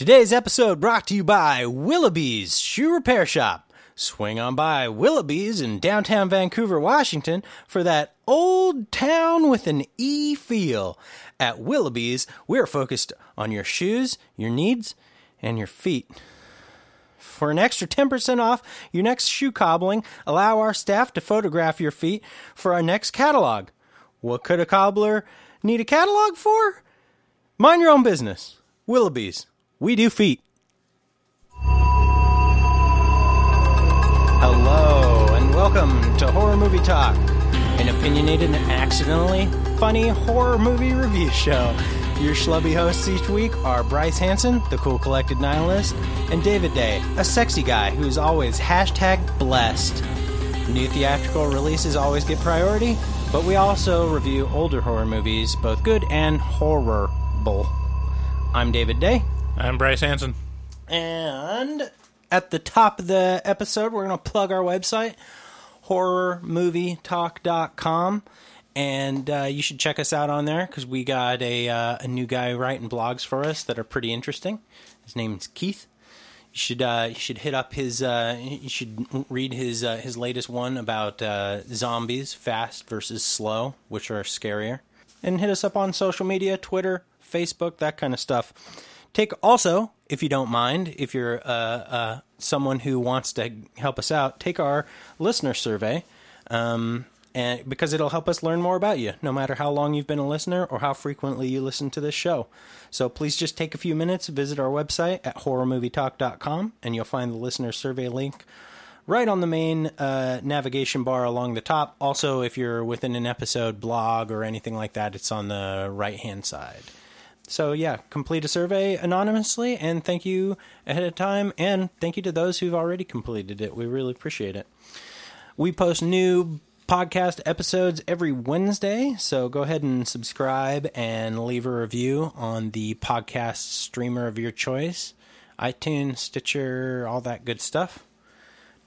Today's episode brought to you by Willoughby's Shoe Repair Shop. Swing on by Willoughby's in downtown Vancouver, Washington for that old town with an E feel. At Willoughby's, we're focused on your shoes, your needs, and your feet. For an extra 10% off your next shoe cobbling, allow our staff to photograph your feet for our next catalog. What could a cobbler need a catalog for? Mind your own business. Willoughby's. We do feet. Hello, and welcome to Horror Movie Talk, an opinionated and accidentally funny horror movie review show. Your schlubby hosts each week are Bryce Hanson, the cool collected nihilist, and David Day, a sexy guy who's always hashtag blessed. New theatrical releases always get priority, but we also review older horror movies, both good and horrible. I'm David Day, I'm Bryce Hanson. and at the top of the episode, we're going to plug our website, horrormovietalk.com. And uh, you should check us out on there because we got a, uh, a new guy writing blogs for us that are pretty interesting. His name's Keith. You should uh, you should hit up his uh, you should read his uh, his latest one about uh, zombies, fast versus slow, which are scarier. And hit us up on social media, Twitter, Facebook, that kind of stuff. Take also, if you don't mind, if you're uh, uh, someone who wants to help us out, take our listener survey, um, and because it'll help us learn more about you, no matter how long you've been a listener or how frequently you listen to this show. So please just take a few minutes, visit our website at horrormovietalk.com, and you'll find the listener survey link right on the main uh, navigation bar along the top. Also, if you're within an episode blog or anything like that, it's on the right hand side. So, yeah, complete a survey anonymously, and thank you ahead of time, and thank you to those who've already completed it. We really appreciate it. We post new podcast episodes every Wednesday, so go ahead and subscribe and leave a review on the podcast streamer of your choice iTunes, Stitcher, all that good stuff.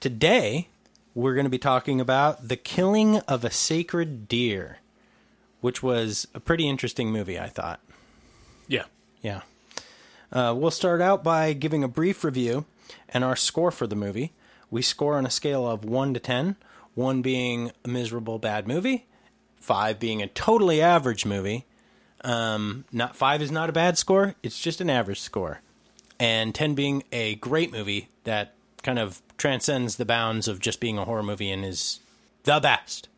Today, we're going to be talking about The Killing of a Sacred Deer, which was a pretty interesting movie, I thought. Yeah. Yeah. Uh, we'll start out by giving a brief review and our score for the movie. We score on a scale of 1 to 10, 1 being a miserable bad movie, 5 being a totally average movie. Um, not 5 is not a bad score, it's just an average score. And 10 being a great movie that kind of transcends the bounds of just being a horror movie and is the best.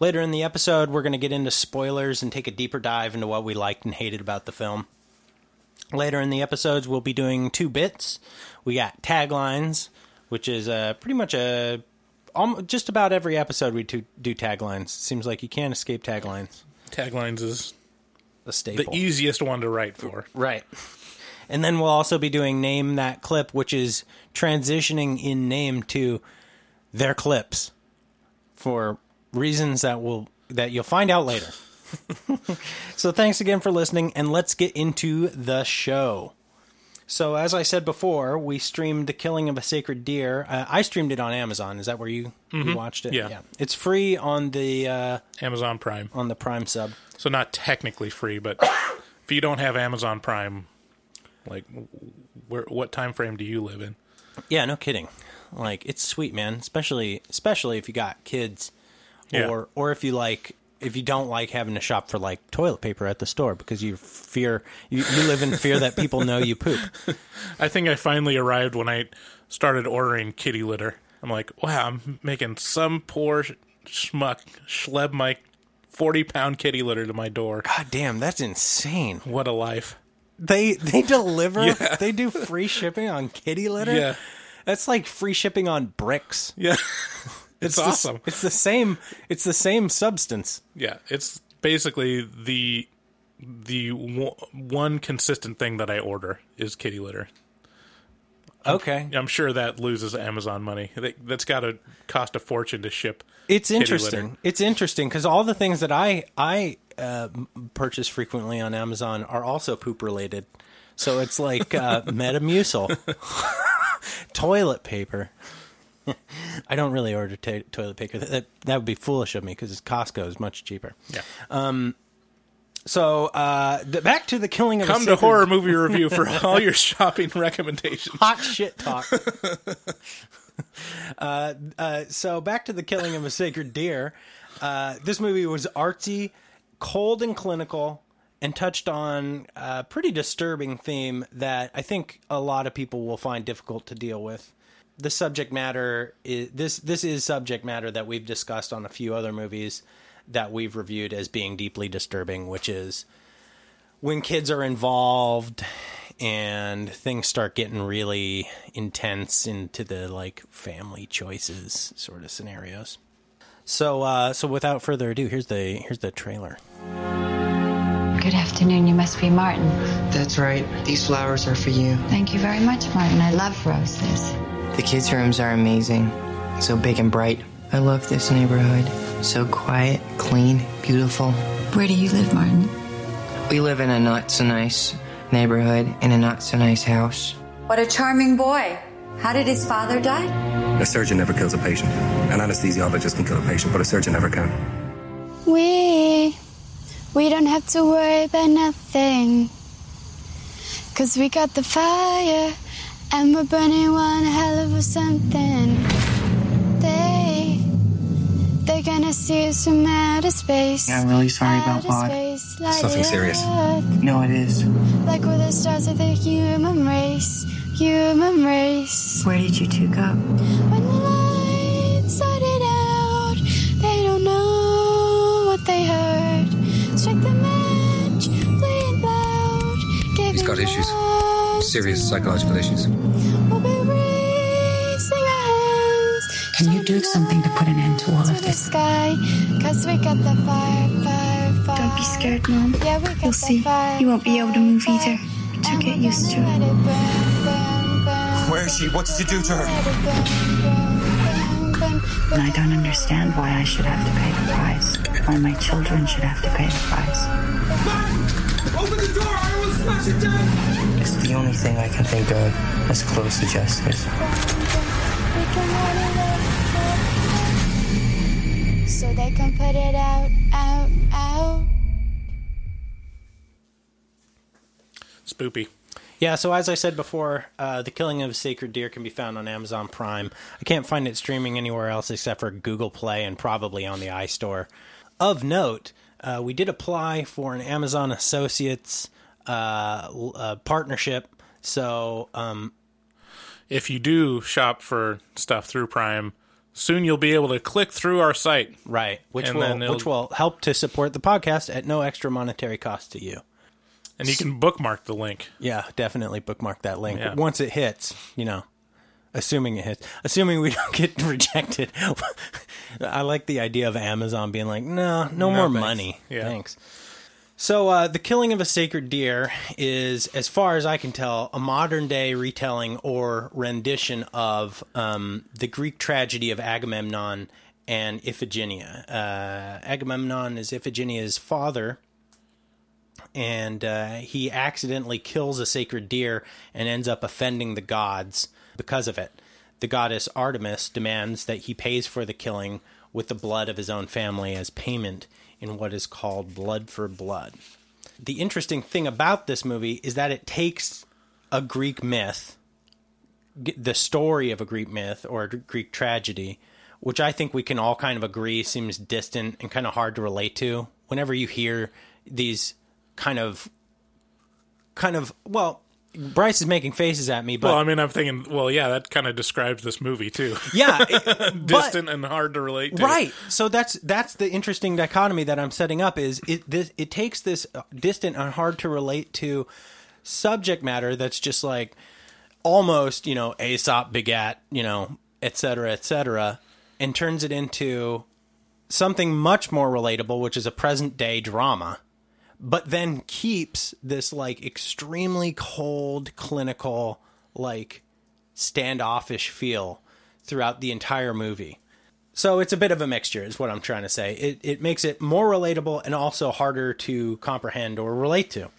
Later in the episode, we're going to get into spoilers and take a deeper dive into what we liked and hated about the film. Later in the episodes, we'll be doing two bits. We got taglines, which is uh, pretty much a just about every episode we do, do taglines. Seems like you can't escape taglines. Taglines is A staple. the easiest one to write for. Right. And then we'll also be doing Name That Clip, which is transitioning in name to their clips for reasons that will that you'll find out later. so thanks again for listening and let's get into the show. So as I said before, we streamed The Killing of a Sacred Deer. Uh, I streamed it on Amazon. Is that where you, you watched it? Yeah. It's free on the uh, Amazon Prime. on the Prime sub. So not technically free, but if you don't have Amazon Prime, like where what time frame do you live in? Yeah, no kidding. Like it's sweet, man. Especially especially if you got kids, Yeah. or or if you like if you don't like having to shop for like toilet paper at the store because you fear you, you live in fear that people know you poop. I think I finally arrived when I started ordering kitty litter. I'm like, wow, I'm making some poor schmuck schleb my 40 pound kitty litter to my door. God damn, that's insane. What a life. They they deliver. Yeah. They do free shipping on kitty litter. Yeah. That's like free shipping on bricks. Yeah. it's the- awesome. it's the same. It's the same substance. Yeah, it's basically the the w- one consistent thing that I order is kitty litter. Okay, I'm sure that loses Amazon money. That- That's got to cost a fortune to ship. It's interesting. litter. It's interesting because all the things that I I uh, purchase frequently on Amazon are also poop related. So it's like uh, Metamucil, toilet paper. I don't really order ta toilet paper. That, that would be foolish of me because Costco is much cheaper. Yeah. Um, So uh, the, back to the killing of a Come to horror movie review for all your shopping recommendations. hot shit talk. uh, uh, so back to the killing of a sacred deer. Uh, this movie was artsy, cold and clinical, and touched on a pretty disturbing theme that I think a lot of people will find difficult to deal with. The subject matter is this. This is subject matter that we've discussed on a few other movies that we've reviewed as being deeply disturbing, which is when kids are involved and things start getting really intense into the like family choices sort of scenarios. So uh so without further ado, here's the here's the trailer. Good afternoon. You must be Martin. That's right. These flowers are for you. Thank you very much, Martin. I love roses. The kids' rooms are amazing. So big and bright. I love this neighborhood. So quiet, clean, beautiful. Where do you live, Martin? We live in a not so nice neighborhood in a not so nice house. What a charming boy. How did his father die? A surgeon never kills a patient. An anesthesiologist can kill a patient, but a surgeon never can. We we don't have to worry about nothing. Cause we got the fire and we're burning one hell of a something. They they're gonna see us from outer space. Yeah, I'm really sorry about Bob. space, light nothing serious. No, it is. Like we're the stars of the human race. Human race. Where did you two go? When the lights started out, they don't know what they heard. Strike the match, play it loud. He's got issues. love Serious psychological issues. We'll be raising our hands Can you do something to put an end to all of the this? sky, cause we got the fire, fire, fire. Don't be scared, Mom. Yeah, we got You'll see. fire, You won't be able to move either. fire. To And get used gonna it. burn, burn, burn, Where is she? What did you do to her? And I don't understand why I should have to pay the price. Why my children should have to pay the price. Open the door! I will smash it down! It's the only thing I can think of as close to justice. We can let it out, so they can put it out, out, out. Spoopy. Yeah, so as I said before, uh, The Killing of a Sacred Deer can be found on Amazon Prime. I can't find it streaming anywhere else except for Google Play and probably on the iStore. Of note, uh, we did apply for an Amazon Associates uh, uh, partnership. So, um, If you do shop for stuff through Prime, soon you'll be able to click through our site. right, which will which will help to support the podcast at no extra monetary cost to you. And you can bookmark the link. Yeah, definitely bookmark that link Yeah. once it hits. You know, assuming it hits, assuming we don't get rejected. I like the idea of Amazon being like, no, no, more thanks. money, Yeah. thanks. So, uh, the killing of a sacred deer is, as far as I can tell, a modern day retelling or rendition of um, the Greek tragedy of Agamemnon and Iphigenia. Uh, Agamemnon is Iphigenia's father, and uh, he accidentally kills a sacred deer and ends up offending the gods because of it. The goddess Artemis demands that he pays for the killing with the blood of his own family as payment in what is called blood for blood. The interesting thing about this movie is that it takes a Greek myth, the story of a Greek myth or a Greek tragedy, which I think we can all kind of agree seems distant and kind of hard to relate to. Whenever you hear these kind of, kind of, well, Bryce is making faces at me, but Well, I mean, I'm thinking, well, yeah, that kind of describes this movie too. yeah, it- but- Distant and hard to relate to. Right. So that's that's the interesting dichotomy that I'm setting up is it this it takes this distant and hard to relate to subject matter that's just like almost, you know, Aesop begat, you know, et cetera, et cetera, and turns it into something much more relatable, which is a present day drama, but then keeps this like extremely cold, clinical, like standoffish feel throughout the entire movie. So it's a bit of a mixture, is what I'm trying to say. It it makes it more relatable and also harder to comprehend or relate to.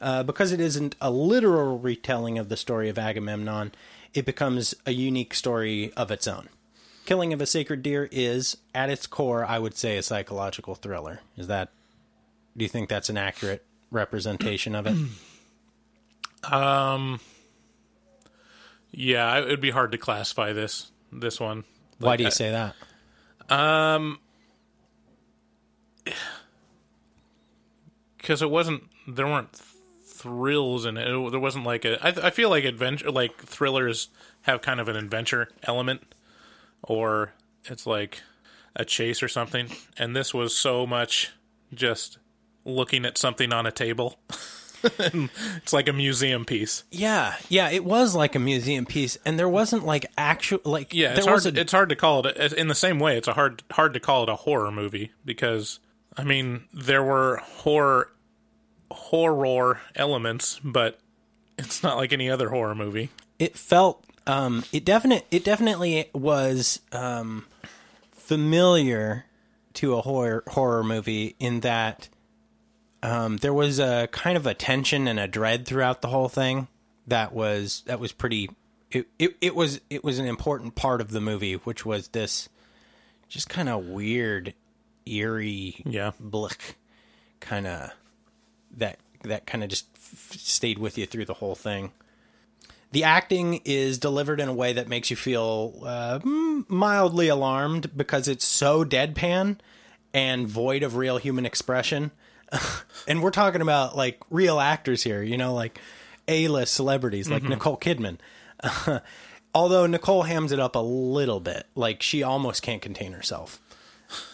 Uh, because it isn't a literal retelling of the story of Agamemnon, it becomes a unique story of its own. Killing of a Sacred Deer is, at its core, I would say, a psychological thriller. Is that Do you think that's an accurate representation of it? Um, Yeah, it would be hard to classify this this one. Why do you I- say that? Um, because it wasn't there weren't thrills in it. It- There wasn't like a. I, I feel like adventure, like thrillers, have kind of an adventure element, or it's like a chase or something. And this was so much just looking at something on a table. it's like a museum piece. Yeah, yeah, it was like a museum piece, and there wasn't like actual like Yeah, it's hard. a it's hard to call it in the same way. It's a hard hard to call it a horror movie because I mean there were horror horror elements, but it's not like any other horror movie. it felt um it definite it definitely was um familiar to a horror horror movie in that um there was a kind of a tension and a dread throughout the whole thing that was that was pretty it, it, it was it was an important part of the movie which was this just kind of weird eerie Yeah. blick kind of that that kind of just f- stayed with you through the whole thing the acting is delivered in a way that makes you feel uh, mildly alarmed because it's so deadpan and void of real human expression. and we're talking about like real actors here, you know, like A-list celebrities like Nicole Kidman. Although Nicole hams it up a little bit, like she almost can't contain herself.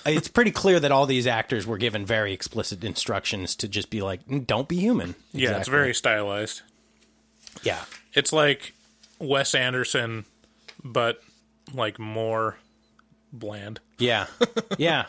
It's pretty clear that all these actors were given very explicit instructions to just be like, "Mm, "Don't be human." Yeah, it's very stylized. yeah. It's like Wes Anderson, but like more bland. Yeah. Yeah.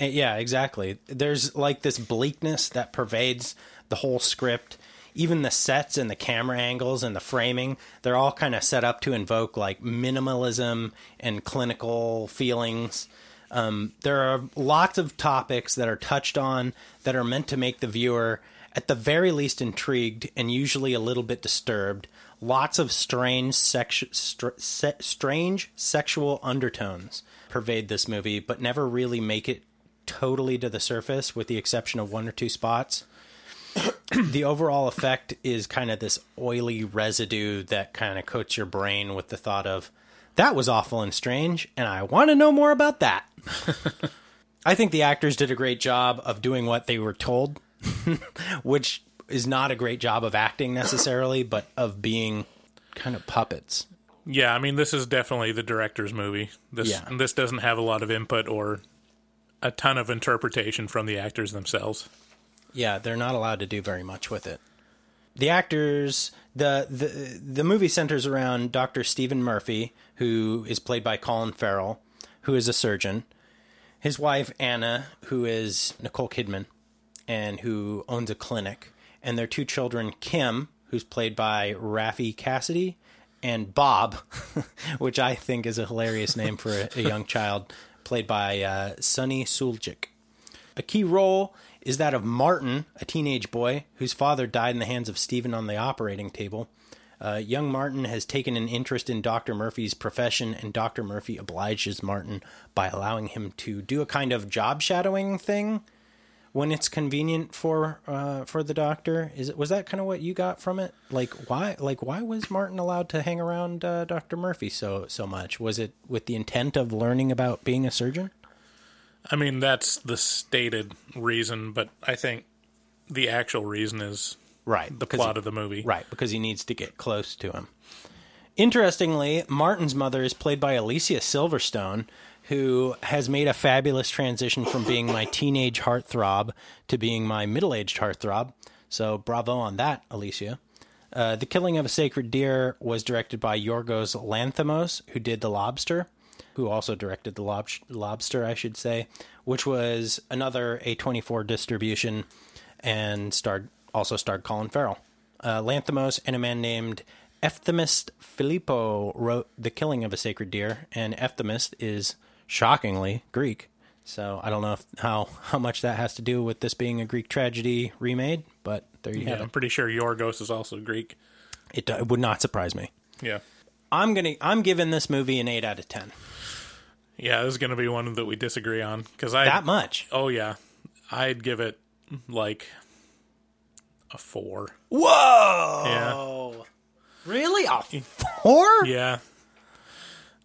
Eh, yeah, exactly. There's like this bleakness that pervades the whole script. Even the sets and the camera angles and the framing, they're all kind of set up to invoke like minimalism and clinical feelings. Um, there are lots of topics that are touched on that are meant to make the viewer, at the very least, intrigued and usually a little bit disturbed. Lots of strange, sexu- str- se- strange sexual undertones pervade this movie, but never really make it totally to the surface, with the exception of one or two spots. the overall effect is kind of this oily residue that kind of coats your brain with the thought of that was awful and strange, and I want to know more about that. I think the actors did a great job of doing what they were told, which is not a great job of acting necessarily, but of being kind of puppets. Yeah, I mean this is definitely the director's movie. This Yeah. this doesn't have a lot of input or a ton of interpretation from the actors themselves. Yeah, they're not allowed to do very much with it. The actors, the the the movie centers around Dr. Stephen Murphy, who is played by Colin Farrell, who is a surgeon. His wife Anna, who is Nicole Kidman, and who owns a clinic, and their two children, Kim, who's played by Raffey Cassidy, and Bob, which I think is a hilarious name for a, a young child, played by uh, Sunny Suljic. A key role is that of Martin, a teenage boy whose father died in the hands of Stephen on the operating table. Uh, young Martin has taken an interest in Dr. Murphy's profession, and Dr. Murphy obliges Martin by allowing him to do a kind of job shadowing thing when it's convenient for uh, for the doctor. Is it was that kind of what you got from it? Like why like why was Martin allowed to hang around uh, Dr. Murphy so so much? Was it with the intent of learning about being a surgeon? I mean that's the stated reason, but I think the actual reason is Right, the plot of the movie. Right, because he needs to get close to him. Interestingly, Martin's mother is played by Alicia Silverstone, who has made a fabulous transition from being my teenage heartthrob to being my middle aged heartthrob. So, bravo on that, Alicia. Uh, the Killing of a Sacred Deer was directed by Yorgos Lanthimos, who did The Lobster, who also directed The Lob- Lobster, I should say, which was another A24 distribution and starred also starred Colin Farrell. Uh, Lanthimos and a man named Efthimis Filippou wrote The Killing of a Sacred Deer, and Efthimis is shockingly Greek. So I don't know if, how how much that has to do with this being a Greek tragedy remade, but there you Yeah, have I'm pretty sure Yorgos is also Greek. It, it would not surprise me. Yeah. I'm gonna I'm giving this movie an eight out of ten. Yeah, this is going to be one that we disagree on because I That much. Oh yeah, I'd give it like a four. Whoa! Yeah. Really? A four? Yeah.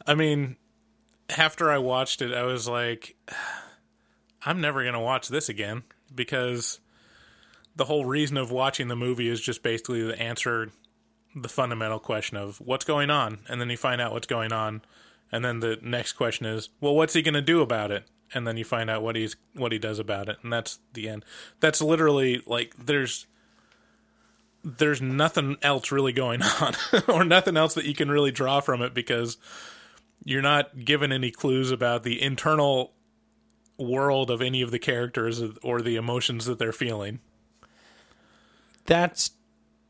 I mean, after I watched it, I was like, I'm never going to watch this again because the whole reason of watching the movie is just basically to answer the fundamental question of what's going on. And then you find out what's going on. And then the next question is, well, what's he going to do about it? And then you find out what he's what he does about it, and that's the end. That's literally like there's there's nothing else really going on or nothing else that you can really draw from it because you're not given any clues about the internal world of any of the characters or the emotions that they're feeling. That's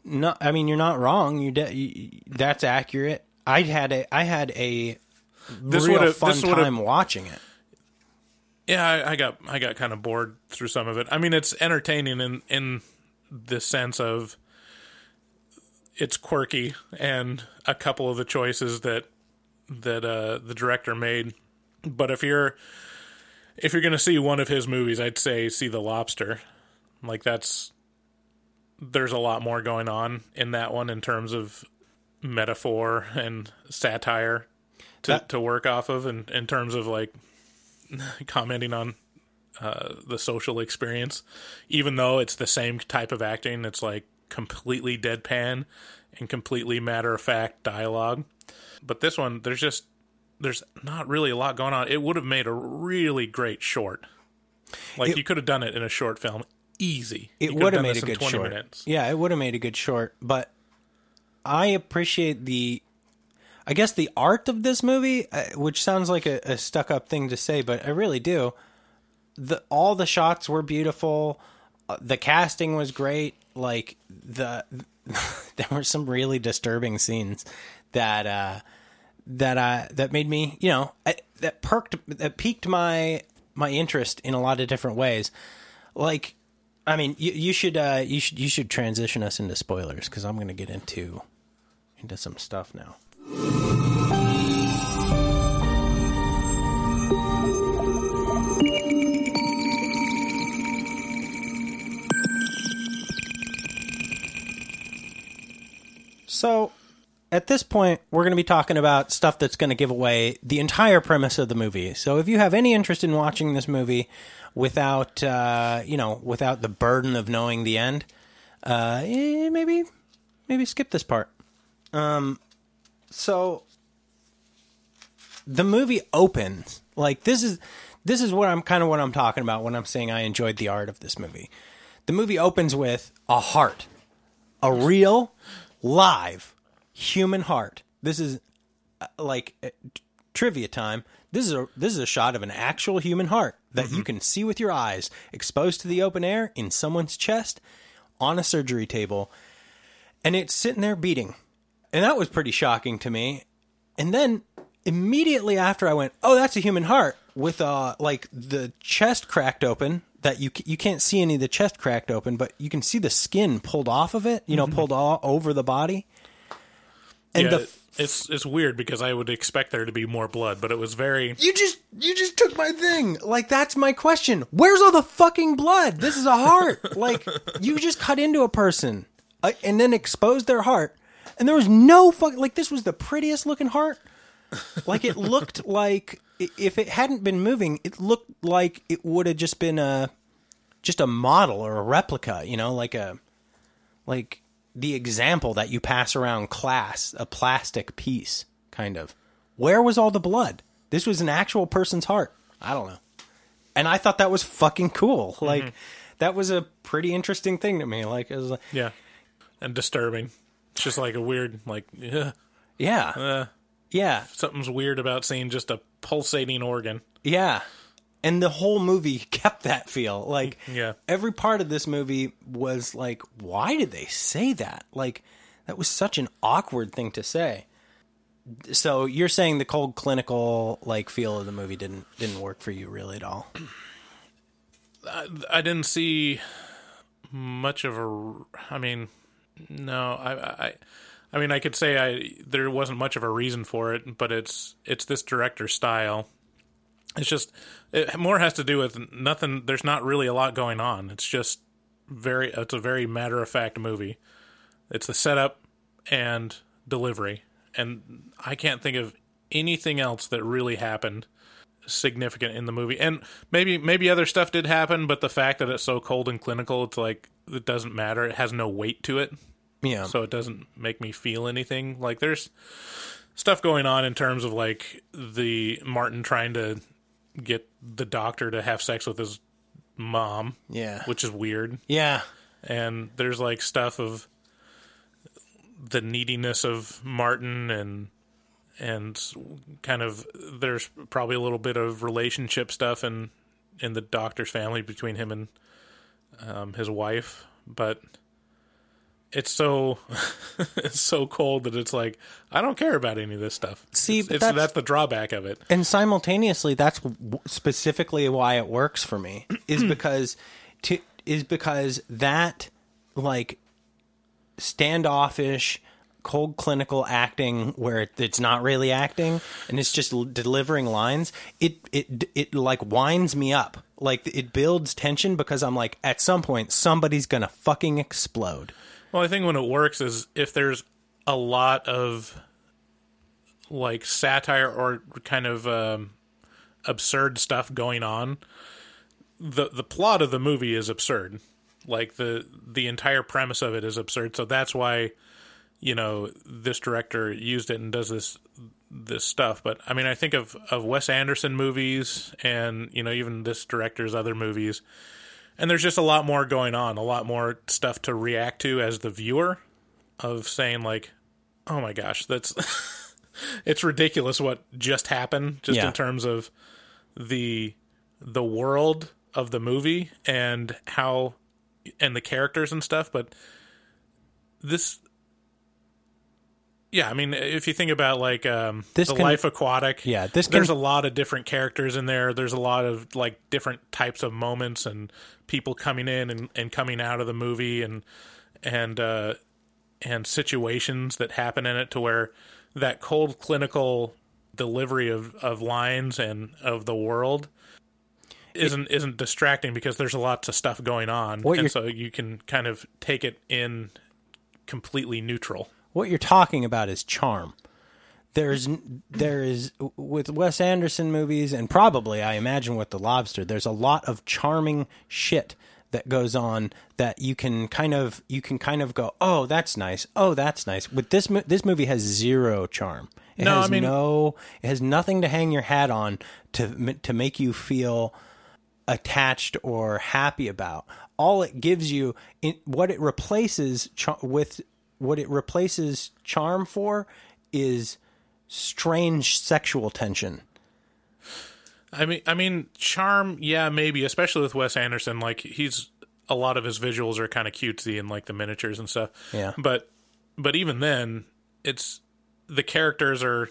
not. I mean, you're not wrong. You, de- you that's accurate. I had a I had a This real fun this time watching it. Yeah, I, I got I got kind of bored through some of it. I mean, it's entertaining in in the sense of it's quirky and a couple of the choices that that uh, the director made. But if you're if you're going to see one of his movies, I'd say see The Lobster. Like that's there's a lot more going on in that one in terms of metaphor and satire to That- to work off of, and in terms of like commenting on uh, the social experience, even though it's the same type of acting. It's like completely deadpan and completely matter of fact dialogue. But this one, there's just there's not really a lot going on. It would have made a really great short. Like It- you could have done it in a short film, easy. It would have made a good short. Minutes. Yeah, it would have made a good short. But I appreciate the, I guess the art of this movie, uh, which sounds like a, a stuck up thing to say, but I really do. The all the shots were beautiful. Uh, the casting was great. Like the, there were some really disturbing scenes that uh, that uh, that made me, you know, I, that perked that piqued my my interest in a lot of different ways. Like I mean, you, you should uh, you should you should transition us into spoilers because I'm going to get into into some stuff now. So, at this point, we're going to be talking about stuff that's going to give away the entire premise of the movie. So, if you have any interest in watching this movie without, uh, you know, without the burden of knowing the end, uh, eh, maybe, maybe skip this part. Um, so the movie opens like this is this is what I'm kind of what I'm talking about when I'm saying I enjoyed the art of this movie. The movie opens with a heart, a real, live human heart. This is uh, like uh, t- trivia time. This is a this is a shot of an actual human heart that you can see with your eyes, exposed to the open air in someone's chest, on a surgery table, and it's sitting there beating, and that was pretty shocking to me. And then immediately after, I went, "Oh, that's a human heart," with uh like the chest cracked open. That you you can't see any of the chest cracked open, but you can see the skin pulled off of it. You know, pulled all over the body. And yeah, the it's it's weird because I would expect there to be more blood, but it was very You just you just took my thing. Like that's my question. Where's all the fucking blood? This is a heart. like you just cut into a person uh, and then exposed their heart, and there was no fuck. Like this was the prettiest looking heart. Like it looked like if it hadn't been moving, it looked like it would have just been a just a model or a replica. You know, like a like the example that you pass around class, a plastic piece, kind of. Where was all the blood? This was an actual person's heart. I don't know. And I thought that was fucking cool. Like that was a pretty interesting thing to me. Like it was like, yeah, and disturbing. It's just like a weird like yeah, yeah. uh, Yeah. something's weird about seeing just a pulsating organ. Yeah. And the whole movie kept that feel. Like mm, Yeah. every part of this movie was like, why did they say that? Like that was such an awkward thing to say. So you're saying the cold clinical like feel of the movie didn't didn't work for you really at all. I didn't see much of a. I mean, no, I, I, I mean, I could say I there wasn't much of a reason for it, but it's it's this director's style, it's just it more has to do with nothing. There's not really a lot going on. It's just very. It's a very matter of fact movie. It's the setup and delivery, and I can't think of anything else that really happened significant in the movie. And maybe maybe other stuff did happen, but the fact that it's so cold and clinical, it's like it doesn't matter. It has no weight to it Yeah. so it doesn't make me feel anything. Like there's stuff going on in terms of like the Martin trying to get the doctor to have sex with his mom, yeah. which is weird. yeah. And there's like stuff of the neediness of Martin and and kind of there's probably a little bit of relationship stuff in in the doctor's family between him and um, his wife, but it's so it's so cold that it's like I don't care about any of this stuff. See, it's, it's- that's- that's the drawback of it. and simultaneously that's w- specifically why it works for me is because to is because that like standoffish cold clinical acting where it, it's not really acting and it's just l- delivering lines it it it like winds me up like it builds tension because i'm like at some point somebody's gonna fucking explode Well, I think when it works is if there's a lot of like satire or kind of um, absurd stuff going on. the The plot of the movie is absurd. Like the the entire premise of it is absurd. So that's why you know this director used it and does this this stuff. But I mean, I think of of Wes Anderson movies and you know even this director's other movies and there's just a lot more going on, a lot more stuff to react to as the viewer of saying like, "Oh my gosh, that's it's ridiculous what just happened just Yeah. in terms of the the world of the movie and how and the characters and stuff, but this yeah, I mean, if you think about like um, This the can- Life Aquatic, Yeah, this can- there's a lot of different characters in there. There's a lot of like different types of moments and people coming in and, and coming out of the movie and and uh, and situations that happen in it to where that cold clinical delivery of, of lines and of the world isn't isn't distracting because there's lots of stuff going on and so you can kind of take it in completely neutral. What you're talking about is charm. There's there is with Wes Anderson movies and probably I imagine with The Lobster there's a lot of charming shit that goes on that you can kind of you can kind of go oh that's nice oh that's nice with this this movie has zero charm it No, has I mean- no it has nothing to hang your hat on to to make you feel attached or happy about. All it gives you, in, what it replaces with, what it replaces charm for, is strange sexual tension. I mean, I mean, charm, yeah, maybe, especially with Wes Anderson. Like he's a lot of his visuals are kind of cutesy and like the miniatures and stuff. Yeah. But but even then, it's the characters are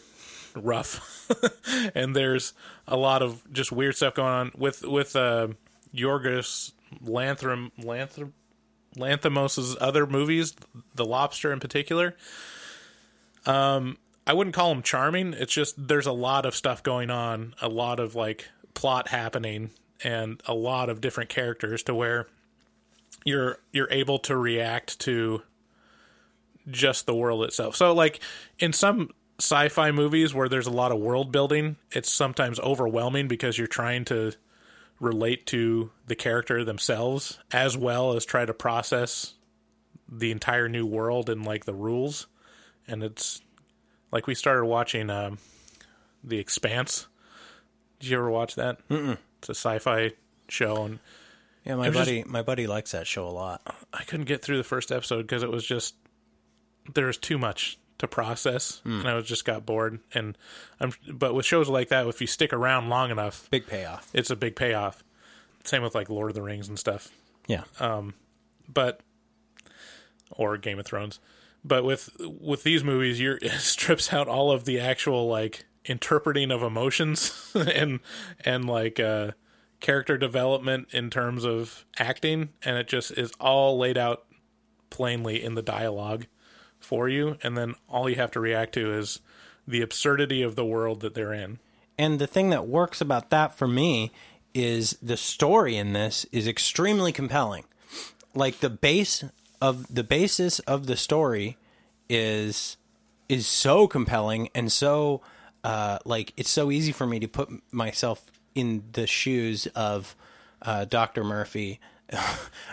rough, and there's a lot of just weird stuff going on with with uh, Yorgos Lanthram Lanthram Lanthimos's other movies, The Lobster in particular. Um, I wouldn't call them charming. It's just there's a lot of stuff going on, a lot of like plot happening, and a lot of different characters to where you're you're able to react to just the world itself. So like in some sci-fi movies where there's a lot of world building, it's sometimes overwhelming because you're trying to relate to the character themselves as well as try to process the entire new world and like the rules. And it's like we started watching um, The Expanse. Did you ever watch that? Mm-mm. It's a sci-fi show, and Yeah, my buddy, my buddy likes that show a lot. I couldn't get through the first episode because it was just there was too much to process, and I was just got bored. And I'm, but with shows like that, if you stick around long enough, Big payoff. it's a big payoff. Same with like Lord of the Rings and stuff. Yeah, Um, but or Game of Thrones. But with with these movies, you're it strips out all of the actual like interpreting of emotions and and like uh character development in terms of acting and it just is all laid out plainly in the dialogue for you and then all you have to react to is the absurdity of the world that they're in. and the thing that works about that for me is the story in this is extremely compelling. Like the base of the basis of the story is is so compelling and so uh, like it's so easy for me to put myself in the shoes of uh, Dr. Murphy,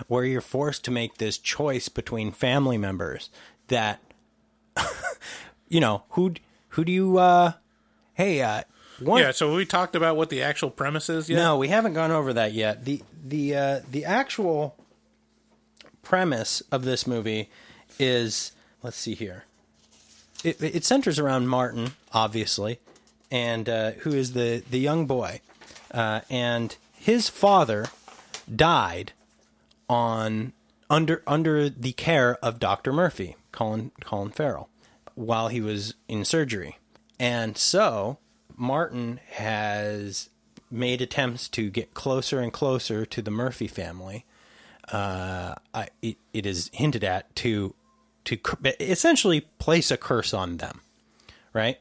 where you're forced to make this choice between family members that you know who who do you uh hey uh one Yeah, so we talked about what the actual premise is yet? no we haven't gone over that yet. The the uh the actual premise of this movie is let's see here. It, it centers around Martin, obviously, and uh, who is the the young boy, uh, and his father died on under under the care of Doctor Murphy, Colin Colin Farrell, while he was in surgery, and so Martin has made attempts to get closer and closer to the Murphy family. Uh, I, it, it is hinted at to to essentially place a curse on them, right?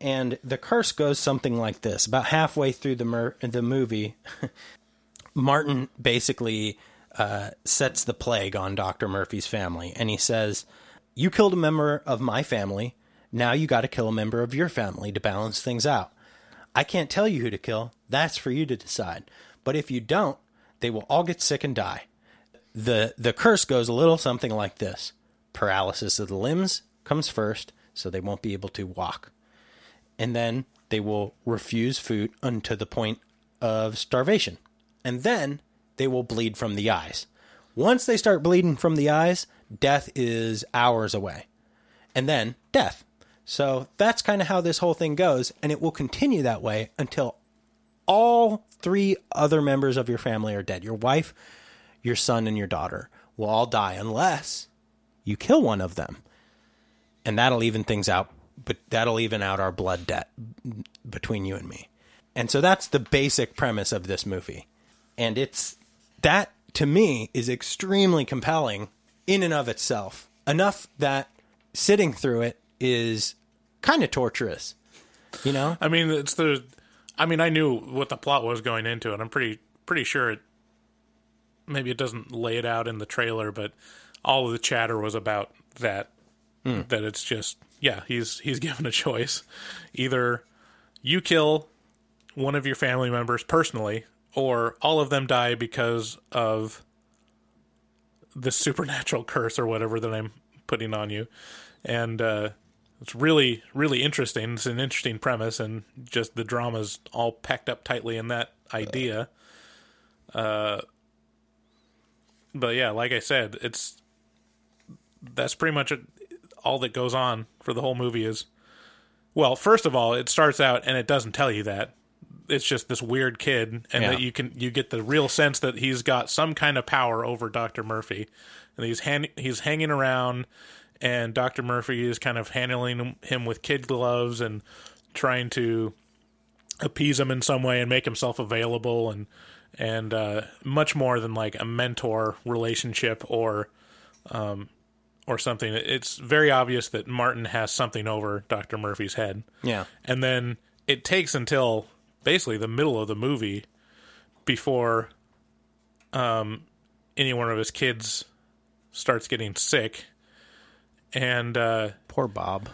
And the curse goes something like this: about halfway through the mer- the movie, Martin basically uh, sets the plague on Doctor Murphy's family, and he says, "You killed a member of my family. Now you got to kill a member of your family to balance things out. I can't tell you who to kill. That's for you to decide. But if you don't, they will all get sick and die." the The curse goes a little something like this paralysis of the limbs comes first, so they won't be able to walk. And then they will refuse food unto the point of starvation. And then they will bleed from the eyes. Once they start bleeding from the eyes, death is hours away. And then death. So that's kind of how this whole thing goes. And it will continue that way until all three other members of your family are dead. Your wife, your son, and your daughter will all die unless you kill one of them. And that'll even things out, but that'll even out our blood debt between you and me. And so that's the basic premise of this movie. And it's that to me is extremely compelling in and of itself. Enough that sitting through it is kind of torturous. You know? I mean, it's the. I mean, I knew what the plot was going into it. I'm pretty pretty sure it. Maybe it doesn't lay it out in the trailer, but all of the chatter was about that. Hmm. That it's just yeah, he's he's given a choice, either you kill one of your family members personally, or all of them die because of the supernatural curse or whatever that I'm putting on you, and uh, it's really really interesting. It's an interesting premise, and just the drama's all packed up tightly in that idea. Uh, but yeah, like I said, it's that's pretty much all that goes on for the whole movie. Is well, first of all, it starts out and it doesn't tell you that it's just this weird kid, and Yeah. that you can you get the real sense that he's got some kind of power over Doctor Murphy, and he's hand, he's hanging around, and Doctor Murphy is kind of handling him with kid gloves and trying to appease him in some way and make himself available and and uh, much more than like a mentor relationship or um, or something. It's very obvious that Martin has something over Doctor Murphy's head. Yeah. And then it takes until basically the middle of the movie before um, any one of his kids starts getting sick. And, uh, Poor Bob.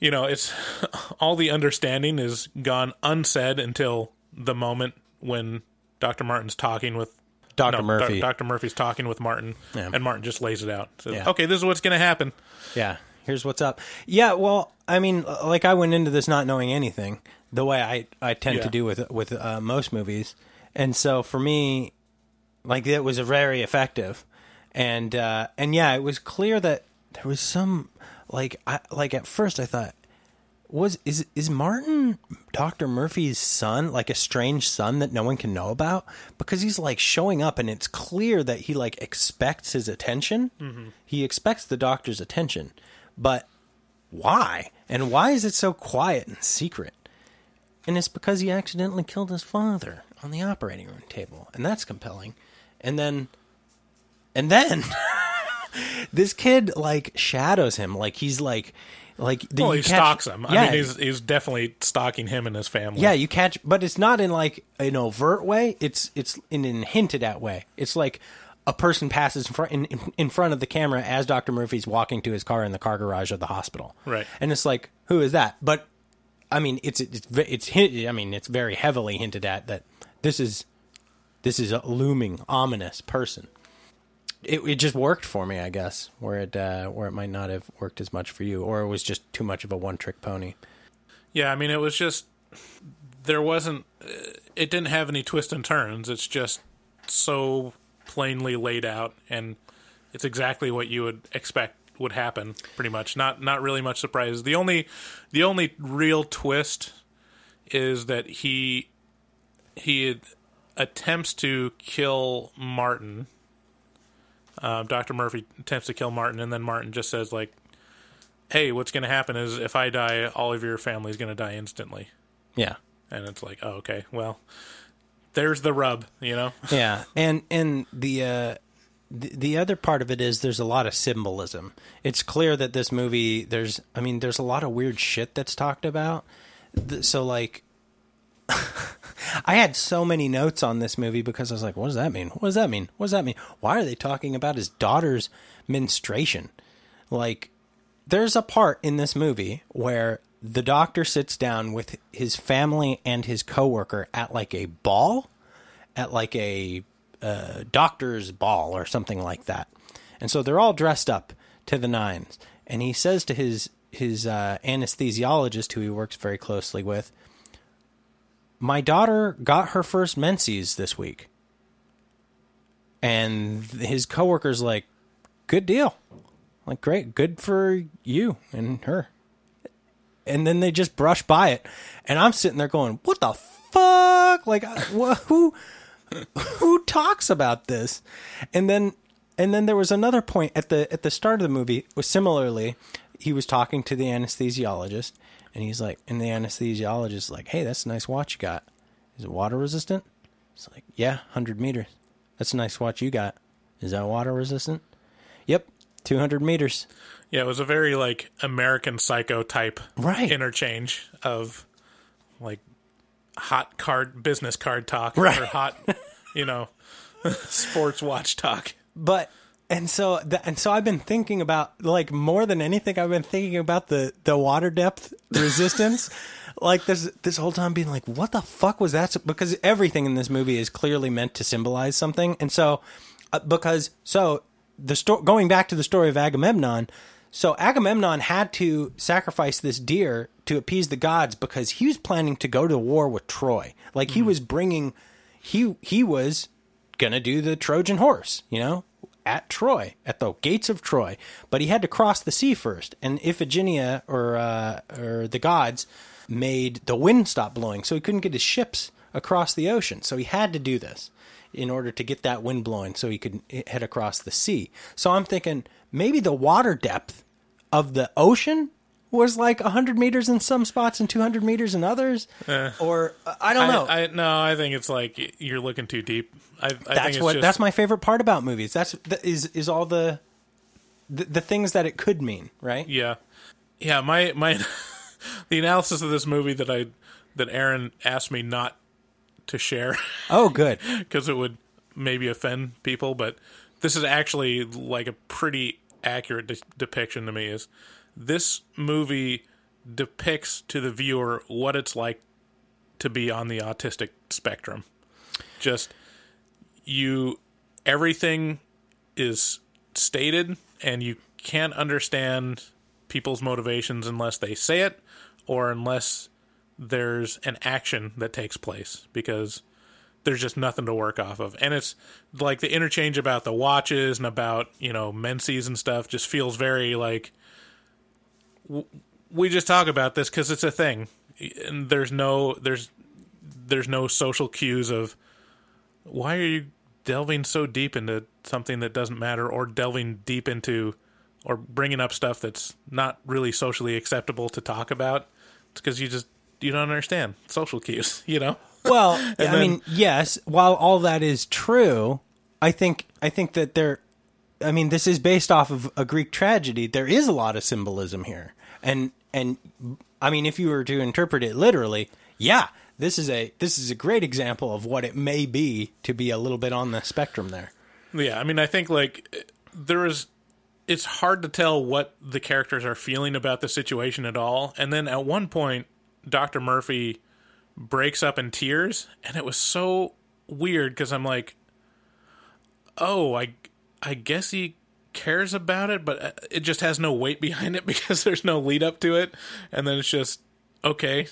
you know, it's all the understanding is gone unsaid until the moment when Dr. Martin's talking with Dr. no, Murphy. Dr. Murphy's talking with Martin, Yeah. and Martin just lays it out. Says, Yeah. Okay, this is what's going to happen. Yeah, here's what's up. Yeah, well, I mean, like I went into this not knowing anything, the way I I tend Yeah. to do with with uh, most movies, and so for me, like it was very effective, and uh, and yeah, it was clear that there was some like I like at first I thought was is is Martin Dr. Murphy's son like a strange son that no one can know about because he's like showing up and it's clear that he like expects his attention. He expects the doctor's attention. But why? And why is it so quiet and secret? And it's because he accidentally killed his father on the operating room table. And that's compelling. And then and then this kid like shadows him like he's like Like the, Well, he catch- stalks him. I mean, he's he's definitely stalking him and his family. yeah, you catch, but it's not in like an overt way. It's it's in an hinted at way. It's like a person passes in front in, in, in front of the camera as Dr. Murphy's walking to his car in the car garage of the hospital. Right. And it's like, who is that? But I mean, it's it's it's hinted. I mean, it's very heavily hinted at that this is this is a looming ominous person. It it just worked for me, I guess, where it uh, where it might not have worked as much for you, or it was just too much of a one trick pony. Yeah, I mean, it was just there wasn't. uh, It didn't have any twists and turns. It's just so plainly laid out, and it's exactly what you would expect would happen. Pretty much, not not really much surprises. The only the only real twist is that he he attempts to kill Martin. Uh, Doctor Murphy attempts to kill Martin, and then Martin just says like, "Hey, what's going to happen is if I die, all of your family's going to die instantly." Yeah. And it's like, oh, okay, well, there's the rub, you know. yeah and and the uh the, the other part of it is there's a lot of symbolism. It's clear that this movie there's i mean there's a lot of weird shit that's talked about. So like i had so many notes on this movie because i was like what does that mean? What does that mean? What does that mean? Why are they talking about his daughter's menstruation? Like there's a part in this movie where the doctor sits down with his family and his coworker at like a ball at like a uh, doctor's ball or something like that. And so they're all dressed up to the nines. And he says to his his uh, anesthesiologist, who he works very closely with, "My daughter got her first menses this week." And his coworker's like, "Good deal, like great, good for you and her." And then they just brush by it, and I'm sitting there going, "What the fuck? Like, who?" Who talks about this? And then and then there was another point at the at the start of the movie was similarly he was talking to the anesthesiologist and he's like and the anesthesiologist is like hey that's a nice watch you got. Is it water resistant? It's like yeah 100 meters. That's a nice watch you got. Is that water resistant? Yep 200 meters. Yeah, it was a very like American Psycho type Right. interchange of like hot card business card talk Right. or hot, you know, sports watch talk. but and so th- and so I've been thinking about like more than anything I've been thinking about the the water depth resistance. Like this this whole time being like what the fuck was that? Because everything in this movie is clearly meant to symbolize something. And so uh, because so the sto- going back to the story of Agamemnon so Agamemnon had to sacrifice this deer to appease the gods because he was planning to go to war with Troy. Like he was bringing he he was gonna do the Trojan horse, you know, at Troy, at the gates of Troy. But he had to cross the sea first, and Iphigenia or uh, or the gods made the wind stop blowing, so he couldn't get his ships across the ocean. So he had to do this in order to get that wind blowing, so he could head across the sea. So I'm thinking maybe the water depth of the ocean was like 100 meters in some spots and 200 meters in others, or uh, I don't know. I, I no, I think it's like you're looking too deep. I, I think that's what just, that's my favorite part about movies. That's that is is all the, the the things that it could mean, right? Yeah, yeah. My my the analysis of this movie that I that Aaron asked me not to share Oh, good. because it would maybe offend people, but this is actually like a pretty accurate de- depiction to me. Is this movie depicts to the viewer what it's like to be on the autistic spectrum? Just you, everything is stated, and you can't understand people's motivations unless they say it or unless there's an action that takes place because there's just nothing to work off of. And it's like the interchange about the watches and about, you know, menses and stuff just feels very like we just talk about this cuz it's a thing. And there's no there's there's no social cues of why are you delving so deep into something that doesn't matter or delving deep into or bringing up stuff that's not really socially acceptable to talk about it's because you just you don't understand social cues you know Well, I then- mean, yes. While all that is true, I think I think that there. I mean, this is based off of a Greek tragedy. There is a lot of symbolism here, And and I mean, if you were to interpret it literally, yeah, this is a this is a great example of what it may be to be a little bit on the spectrum there. Yeah, I mean, I think like there is. It's hard to tell what the characters are feeling about the situation at all. And then at one point, Doctor Murphy breaks up in tears, and it was so weird because I'm like, oh, I I guess he cares about it, but uh, it just has no weight behind it because there's no lead up to it, and then it's just okay,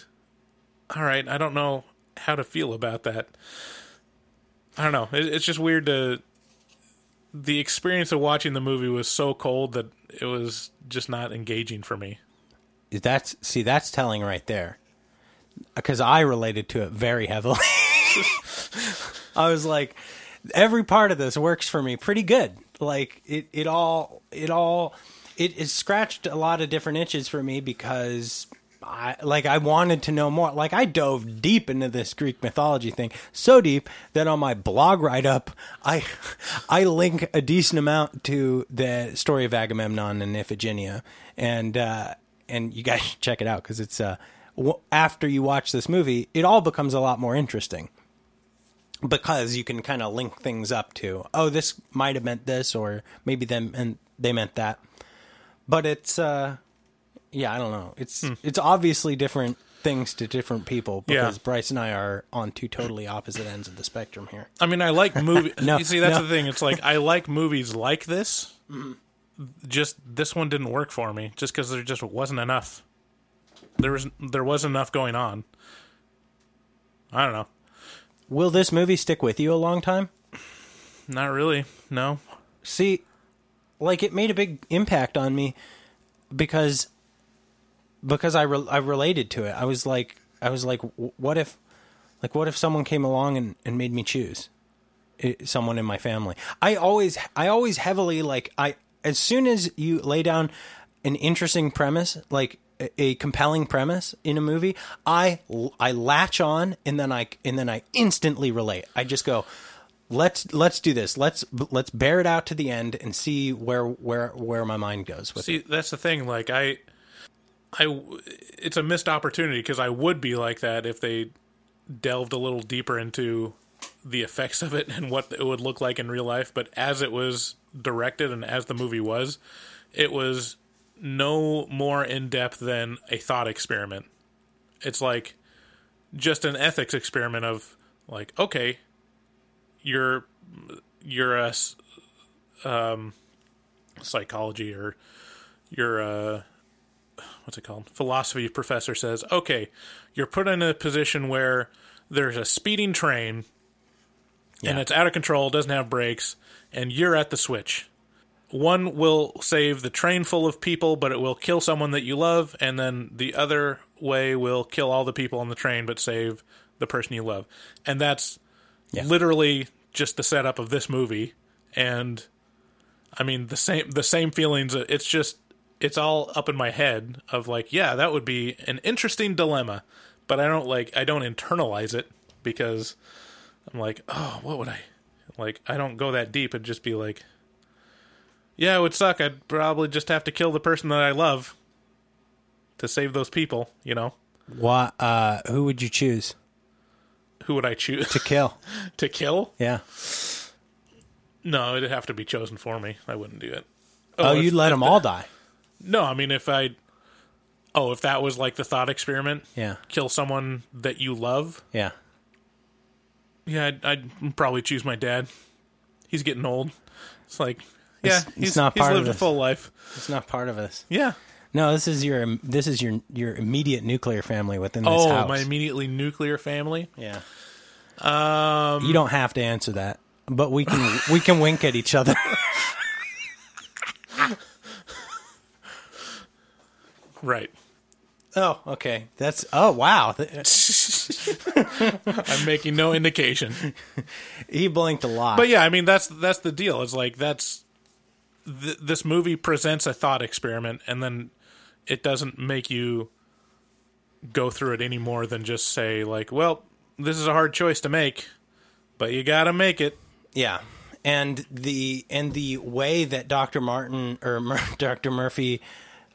all right. I don't know how to feel about that. I don't know. It's just weird to. The experience of watching the movie was so cold that it was just not engaging for me. That's see, that's telling right there, because I related to it very heavily. I was like, every part of this works for me pretty good. Like it, it all, it all, it, it scratched a lot of different itches for me because I like I wanted to know more. Like I dove deep into this Greek mythology thing, so deep that on my blog write up, I I link a decent amount to the story of Agamemnon and Iphigenia, and uh, and you guys should check it out because it's uh after you watch this movie, it all becomes a lot more interesting because you can kind of link things up to oh this might have meant this or maybe them and they meant that but it's uh yeah i don't know it's it's obviously different things to different people Yeah. because bryce and i are on two totally opposite ends of the spectrum here I mean, I like movie. No, you see, that's no. the thing. It's like I like movies like this. Just this one didn't work for me, just because there just wasn't enough. There was there wasn't enough going on. I don't know. Will this movie stick with you a long time Not really. No. see like it made a big impact on me because because I re- I related to it. I was like I was like what if like what if someone came along and, and made me choose it, someone in my family. I always I always heavily like I as soon as you lay down an interesting premise like a, compelling premise in a movie, I I latch on and then I and then I instantly relate. I just go let's let's do this. Let's let's bear it out to the end and see where where where my mind goes with it. See, that's the thing. Like I, I, it's a missed opportunity because I would be like that if they delved a little deeper into the effects of it and what it would look like in real life. But as it was directed and as the movie was, it was no more in depth than a thought experiment. It's like just an ethics experiment of like, okay, you're you're a s- um, psychology or your uh, what's it called? Philosophy professor says okay you're put in a position where there's a speeding train and it's out of control doesn't have brakes and you're at the switch one will save the train full of people but it will kill someone that you love and then the other way will kill all the people on the train but save the person you love and that's Yeah. literally just the setup of this movie and I mean the same the same feelings. It's just it's all up in my head of like, yeah, that would be an interesting dilemma, but I don't like I don't internalize it because I'm like, oh, what would I like? I don't go that deep and just be like, yeah, it would suck. I'd probably just have to kill the person that I love to save those people. You know, What uh who would you choose who would I choose to kill? to kill? Yeah. No, it'd have to be chosen for me. I wouldn't do it. Oh, if- you'd let them the- all die. No, I mean if I Oh, if that was like the thought experiment, Yeah. kill someone that you love. Yeah. Yeah, I'd, I'd probably choose my dad. He's getting old. It's like, yeah, It's- it's he's not he's part of lived a full life. It's not part of this. Yeah. No, this is your this is your your immediate nuclear family within this house. Oh, house. my immediately nuclear family. yeah. Um, You don't have to answer that, but we can we can wink at each other. right. Oh, okay. That's oh wow. I'm making no indication. He blinked a lot. But yeah, I mean that's that's the deal. It's like that's th- this movie presents a thought experiment, and then it doesn't make you go through it any more than just say like, well, this is a hard choice to make, but you got to make it. Yeah, and the and the way that Doctor Martin or Mur- Doctor Murphy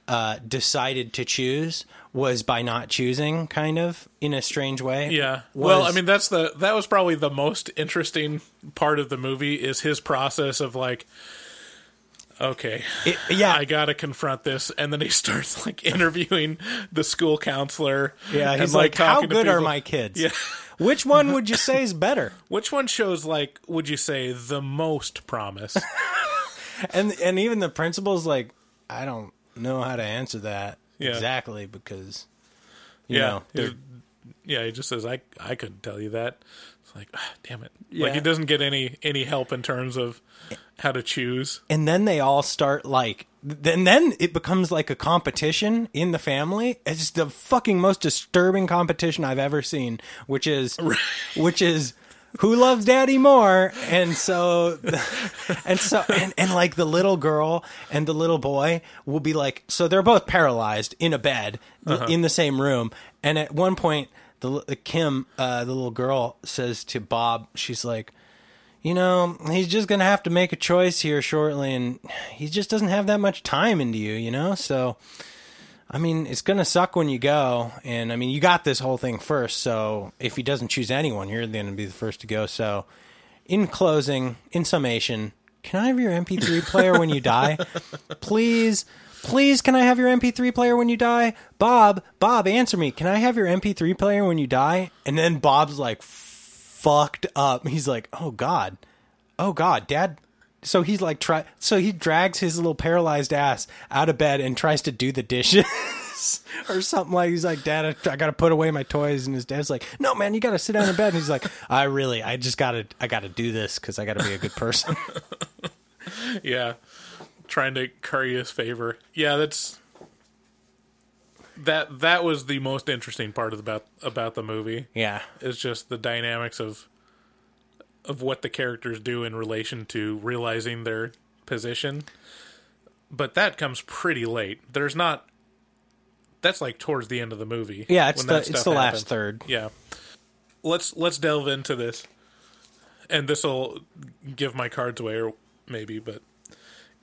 uh, decided to choose was by not choosing, kind of in a strange way. Yeah. well, I mean, that's the that was probably the most interesting part of the movie is his process of like, okay, It- yeah, I gotta confront this, and then he starts like interviewing the school counselor. yeah. He's like, "How good are my kids? Yeah. Which one would you say is better?" Which one shows like, would you say, the most promise? and and even the principal's like, "I don't know how to answer that Yeah. exactly because you yeah. know they're He- yeah, he just says, "I I couldn't tell you that." It's like, ah, damn it! Yeah. Like he doesn't get any any help in terms of how to choose. and then they all start like then then it becomes like a competition in the family it's the fucking most disturbing competition i've ever seen which is which is who loves daddy more and so and so and, and like the little girl and the little boy will be like so they're both paralyzed in a bed in the same room and at one point the, the kim uh, the little girl says to bob she's like you know, he's just going to have to make a choice here shortly, and he just doesn't have that much time into you, you know? So, I mean, it's going to suck when you go. And, I mean, you got this whole thing first, so if he doesn't choose anyone, you're to be the first to go. So, in closing, in summation, can I have your MP3 player when you die? Please. Please, can I have your MP3 player when you die? Bob, Bob, answer me. Can I have your MP3 player when you die? And then Bob's like, fucked up. He's like, "Oh God, oh God, Dad." So he's like, try. So he drags his little paralyzed ass out of bed and tries to do the dishes. Or something like he's like, Dad, I, I got to put away my toys, and his dad's like, No, man, you got to sit down in bed. And he's like, I really, I just got to, I got to do this because I got to be a good person. Yeah, trying to curry his favor. Yeah, that's that. That was the most interesting part of about about the movie. yeah, Is just the dynamics of of what the characters do in relation to realizing their position. But that comes pretty late. There's not. That's like towards the end of the movie. yeah. It's the, it's the last third. Yeah. Let's let's delve into this. And this will give my cards away or maybe, but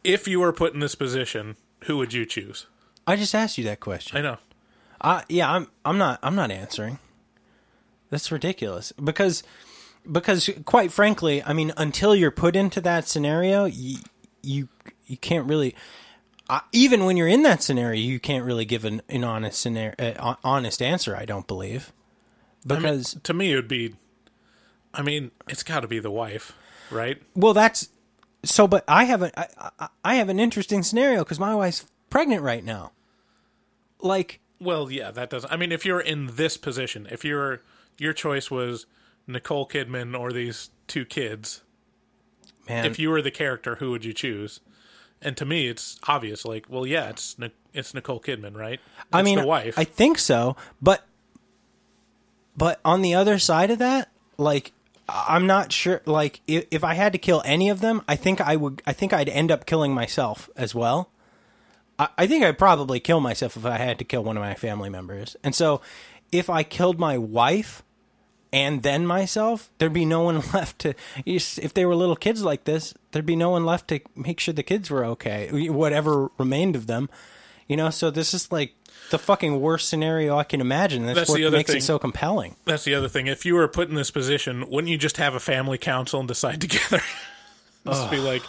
if you were put in this position, who would you choose? I just asked you that question. I know. I yeah, I'm I'm not I'm not answering. That's ridiculous because because quite frankly, I mean, until you're put into that scenario, you you, you can't really. Uh, even when you're in that scenario, you can't really give an, an honest scenario, uh, honest answer. I don't believe I mean, because to me it would be I mean, it's got to be the wife, right? well, that's so. But I have a I, I, have an interesting scenario because my wife's pregnant right now. Like Well, yeah, that doesn't. I mean, if you're in this position, if you're your choice was Nicole Kidman or these two kids, man, if you were the character, who would you choose? And to me, it's obvious. Like, well, yeah, it's it's Nicole Kidman, right? I mean, the wife. I think so, but but on the other side of that, like I'm not sure. Like if, if I had to kill any of them, I think I would. I think I'd end up killing myself as well. I, I think I'd probably kill myself if I had to kill one of my family members. And so, if I killed my wife and then myself, there'd be no one left to. If they were little kids like this, there'd be no one left to make sure the kids were okay. Whatever remained of them, you know. So this is like the fucking worst scenario I can imagine. That's, That's what makes thing. it so compelling. That's the other thing. If you were put in this position, wouldn't you just have a family council and decide together? just be like,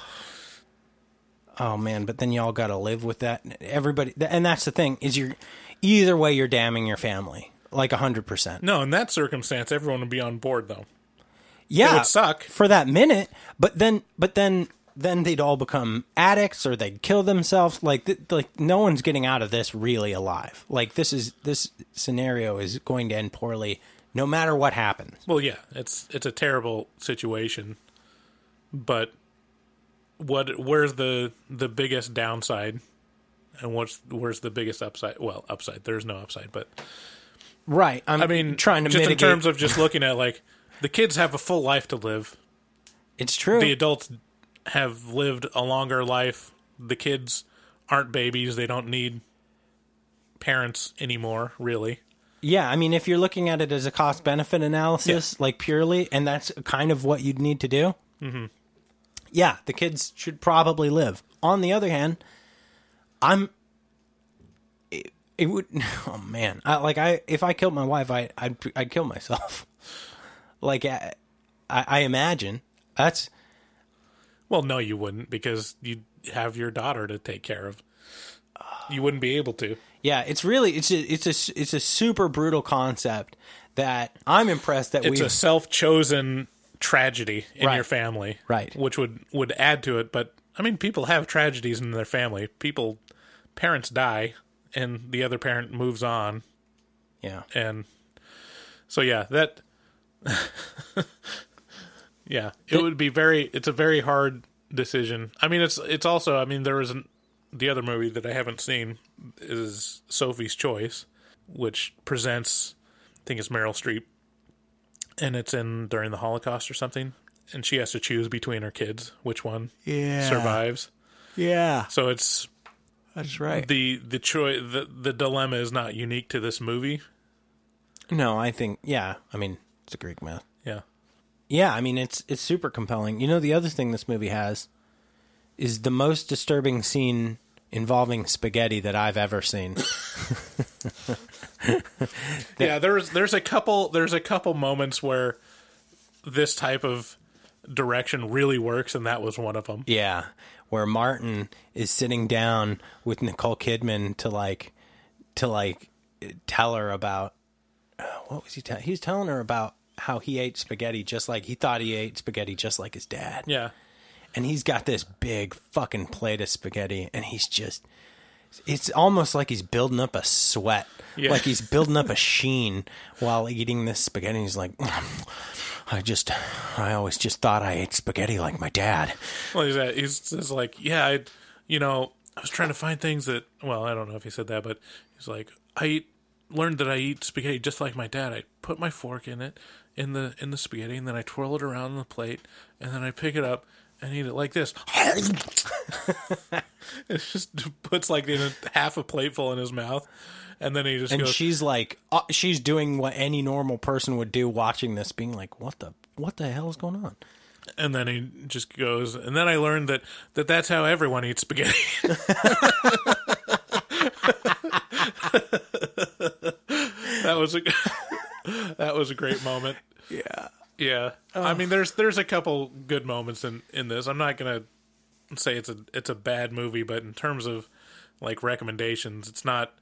Oh man, but then y'all got to live with that. Everybody, and that's the thing is you're either way you're damning your family like a hundred percent. no. In that circumstance, everyone would be on board, though. Yeah, it would suck. for that minute, but then, but then, then they'd all become addicts or they'd kill themselves. Like, th- like no one's getting out of this really alive. Like this is this scenario is going to end poorly, no matter what happens. Well, yeah, it's it's a terrible situation, but what? Where's the the biggest downside, and what's where's the biggest upside? Well, upside. There's no upside, but Right. I'm I mean, trying to just mitigate. in terms of just looking at like the kids have a full life to live. it's true. The adults have lived a longer life. The kids aren't babies. They don't need parents anymore, really. Yeah, I mean, if you're looking at it as a cost benefit analysis, like purely, and that's kind of what you'd need to do. Mm-hmm. Yeah, the kids should probably live. On the other hand, I'm It would. Oh man, I, like I if I killed my wife, I I'd I'd kill myself. like I, I imagine that's Well, no, you wouldn't because you'd have your daughter to take care of. You wouldn't be able to. yeah. It's really it's a it's a it's a super brutal concept that I'm impressed that we It's a self-chosen tragedy in Right. your family, Right. Which would would add to it. But I mean, people have tragedies in their family. People, parents die, and the other parent moves on, yeah and so yeah, that. yeah, it would be very. It's a very hard decision. I mean, it's it's also. I mean, there was an, the other movie that I haven't seen is Sophie's Choice, which presents. I think it's Meryl Streep, and it's in during the Holocaust or something, and she has to choose between her kids which one yeah survives. yeah So it's that's right. the the choice. The the dilemma is not unique to this movie. no, I think yeah. I mean, it's a Greek myth. Yeah. I mean it's it's super compelling. You know the other thing this movie has is the most disturbing scene involving spaghetti that I've ever seen. yeah there's there's a couple there's a couple moments where this type of direction really works and that was one of them yeah, where Martin is sitting down with Nicole Kidman to like to like tell her about uh, what was he telling? He was telling her about how he ate spaghetti just like he thought he ate spaghetti just like his dad. yeah. And he's got this big fucking plate of spaghetti and he's just it's almost like he's building up a sweat. Yeah. like he's building up a sheen while eating this spaghetti. He's like i just i always just thought i ate spaghetti like my dad. Well he's, at, he's just like yeah I you know I was trying to find things that well I don't know if he said that but he's like I eat, learned that I eat spaghetti just like my dad. I put my fork in it in the in the spaghetti and then I twirl it around on the plate and then I pick it up and eat it like this. It just puts like in a, half a plateful in his mouth and then he just and goes she's like uh, she's doing what any normal person would do watching this being like what the what the hell is going on? And then he just goes and then i learned that, that that's how everyone eats spaghetti. That was a that was a great moment yeah yeah i mean there's there's a couple good moments in in this i'm not gonna say it's a it's a bad movie but in terms of like recommendations it's not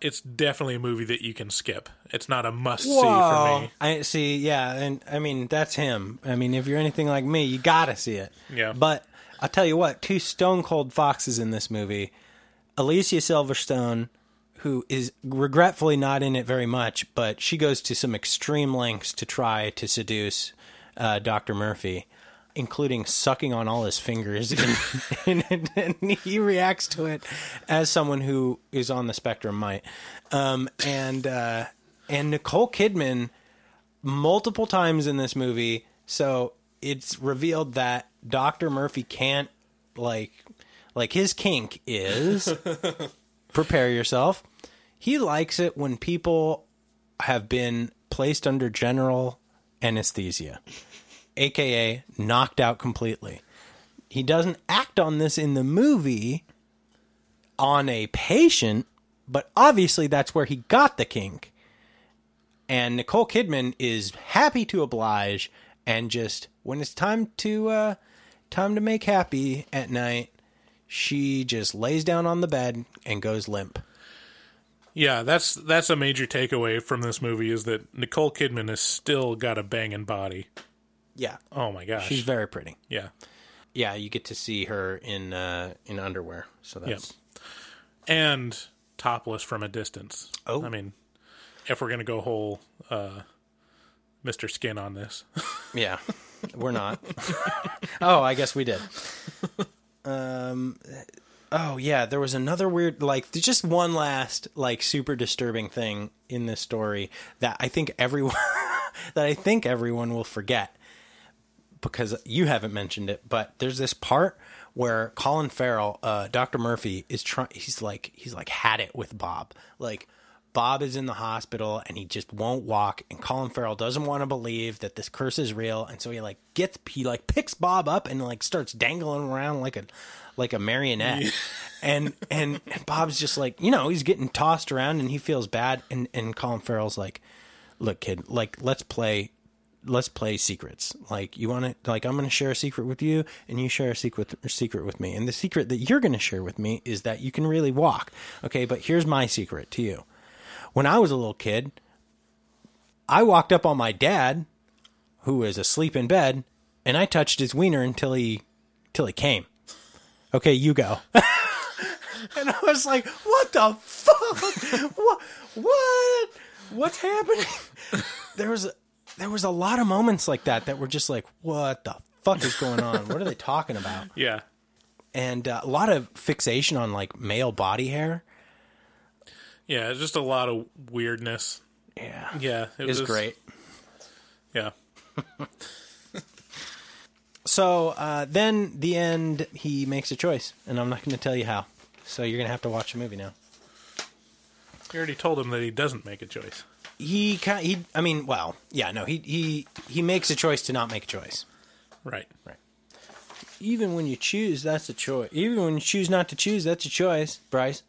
it's definitely a movie that you can skip it's not a must see for me I see, yeah, and I mean that's him. I mean, if you're anything like me, you gotta see it. Yeah. But I'll tell you what, two stone cold foxes in this movie. Alicia Silverstone, who is regretfully not in it very much, but she goes to some extreme lengths to try to seduce uh, Dr. Murphy, including sucking on all his fingers. and, and, and he reacts to it as someone who is on the spectrum might. Um, and, uh, and Nicole Kidman multiple times in this movie. So it's revealed that Dr. Murphy can't like like his kink is prepare yourself. He likes it when people have been placed under general anesthesia, aka knocked out completely. He doesn't act on this in the movie on a patient, but obviously that's where he got the kink and Nicole Kidman is happy to oblige and just when it's time to uh time to make happy at night she just lays down on the bed and goes limp. Yeah, that's that's a major takeaway from this movie is that Nicole Kidman has still got a banging body. Yeah. Oh my gosh. She's very pretty. yeah. Yeah, you get to see her in uh in underwear. So that's And topless from a distance. Oh. I mean, if we're gonna go whole uh Mr. Skin on this. Yeah. We're not. oh, I guess we did. Um oh yeah, there was another weird like just one last like super disturbing thing in this story that I think everyone that I think everyone will forget because you haven't mentioned it, but there's this part where Colin Farrell, uh, Dr. Murphy is trying he's like he's like had it with Bob. Like Bob is in the hospital and he just won't walk, and Colin Farrell doesn't want to believe that this curse is real, and so he like gets he like picks Bob up and like starts dangling around like a like a marionette, and and and Bob's just like you know he's getting tossed around and he feels bad, and and Colin Farrell's like, look kid, like let's play let's play secrets. Like you want to, like I'm going to share a secret with you, and you share a secret secret with me. And the secret that you're going to share with me is that you can really walk. Okay, but here's my secret to you. When I was a little kid, I walked up on my dad, who was asleep in bed, and I touched his wiener until he, till he came. Okay, you go. and I was like, "What the fuck? what? What? What's happening?" There was a, there was a lot of moments like that that were just like, "What the fuck is going on? What are they talking about?" Yeah. And uh, a lot of fixation on like male body hair. Yeah, just a lot of weirdness. Yeah, Yeah, it is was great. Yeah. So uh, then, the end, he makes a choice, and I'm not going to tell you how. So you're going to have to watch the movie now. You already told him that he doesn't make a choice. He kind, he, I mean, well, yeah, no, he he he makes a choice to not make a choice. Right. Right. Even when you choose, that's a choice. Even when you choose not to choose, that's a choice, Bryce.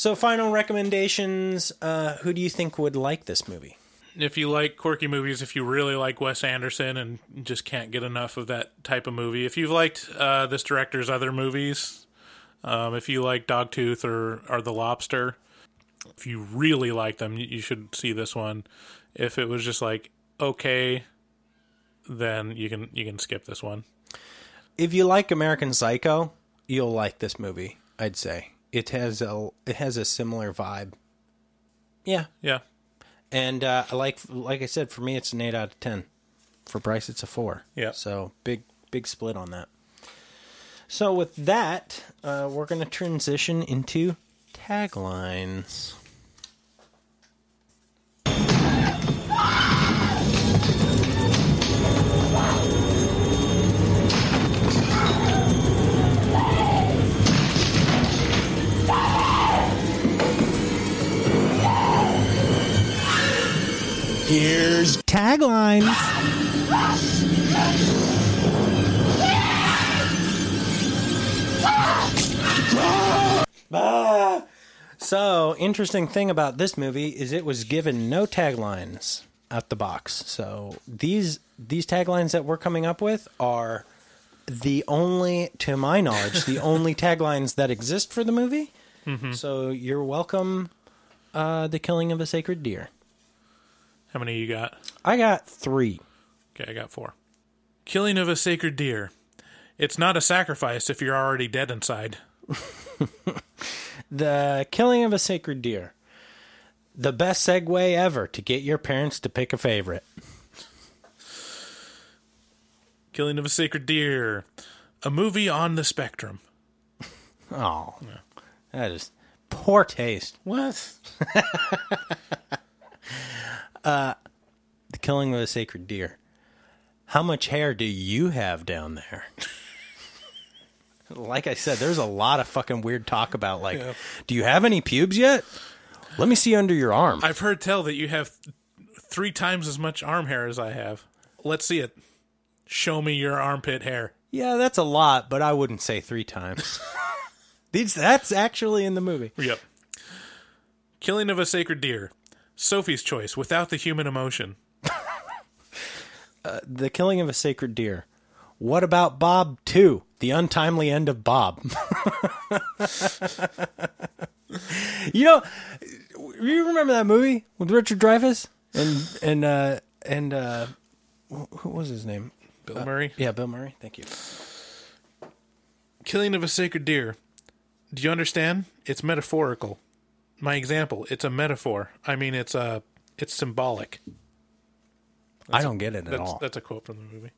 So, final recommendations. Uh, who do you think would like this movie? If you like quirky movies, if you really like Wes Anderson and just can't get enough of that type of movie, if you've liked uh, this director's other movies, um, if you like Dogtooth or, or The Lobster, if you really like them, you you should see this one. If it was just like okay, then you can you can skip this one. If you like American Psycho, you'll like this movie. I'd say it has a it has a similar vibe. Yeah, Yeah, and uh, I like like I said, for me, it's an eight out of ten. For Bryce, it's a four. Yeah. So big big split on that. So with that, uh, we're going to transition into taglines. Here's taglines. Ah. So, interesting thing about this movie is it was given no taglines out the box. So, these these taglines that we're coming up with are the only to my knowledge, the only taglines that exist for the movie. So, you're welcome uh The Killing of a Sacred Deer. How many you got? I got 3. Okay, I got four. Killing of a sacred deer. It's not a sacrifice if you're already dead inside. The Killing of a Sacred Deer. The best segue ever to get your parents to pick a favorite. Killing of a Sacred Deer. A movie on the spectrum. Oh, that is poor taste. What? Uh, the Killing of a Sacred Deer. How much hair do you have down there? like I said, there's a lot of fucking weird talk about like, do you have any pubes yet? Let me see under your arm. I've heard tell that you have three times as much arm hair as I have. Let's see it. Show me your armpit hair. yeah, that's a lot, but I wouldn't say three times. These, that's actually in the movie. Yep. Killing of a Sacred Deer. Sophie's choice without the human emotion. The Killing of a Sacred Deer. What about Bob 2? The untimely end of Bob. you know, you remember that movie with Richard Dreyfuss and and uh and uh wh- who was his name? Bill Murray. Yeah, Bill Murray. Thank you. Killing of a Sacred Deer. Do you understand? It's metaphorical. My example, it's a metaphor. I mean, it's a, it's symbolic. I don't get it at That's all. that's a quote from the movie.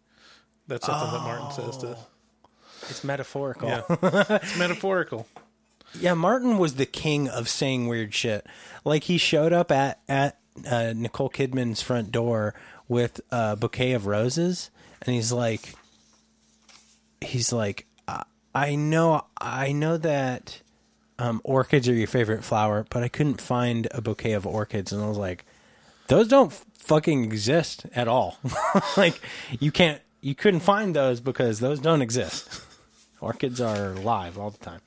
That's something that Martin says to. It's metaphorical. Yeah, it's metaphorical. Yeah, Martin was the king of saying weird shit. Like he showed up at at uh, Nicole Kidman's front door with a bouquet of roses, and he's like, he's like, I, I know, I know that um, orchids are your favorite flower, but I couldn't find a bouquet of orchids, and I was like, those don't fucking exist at all. like you can't, you couldn't find those because those don't exist. Orchids are live all the time.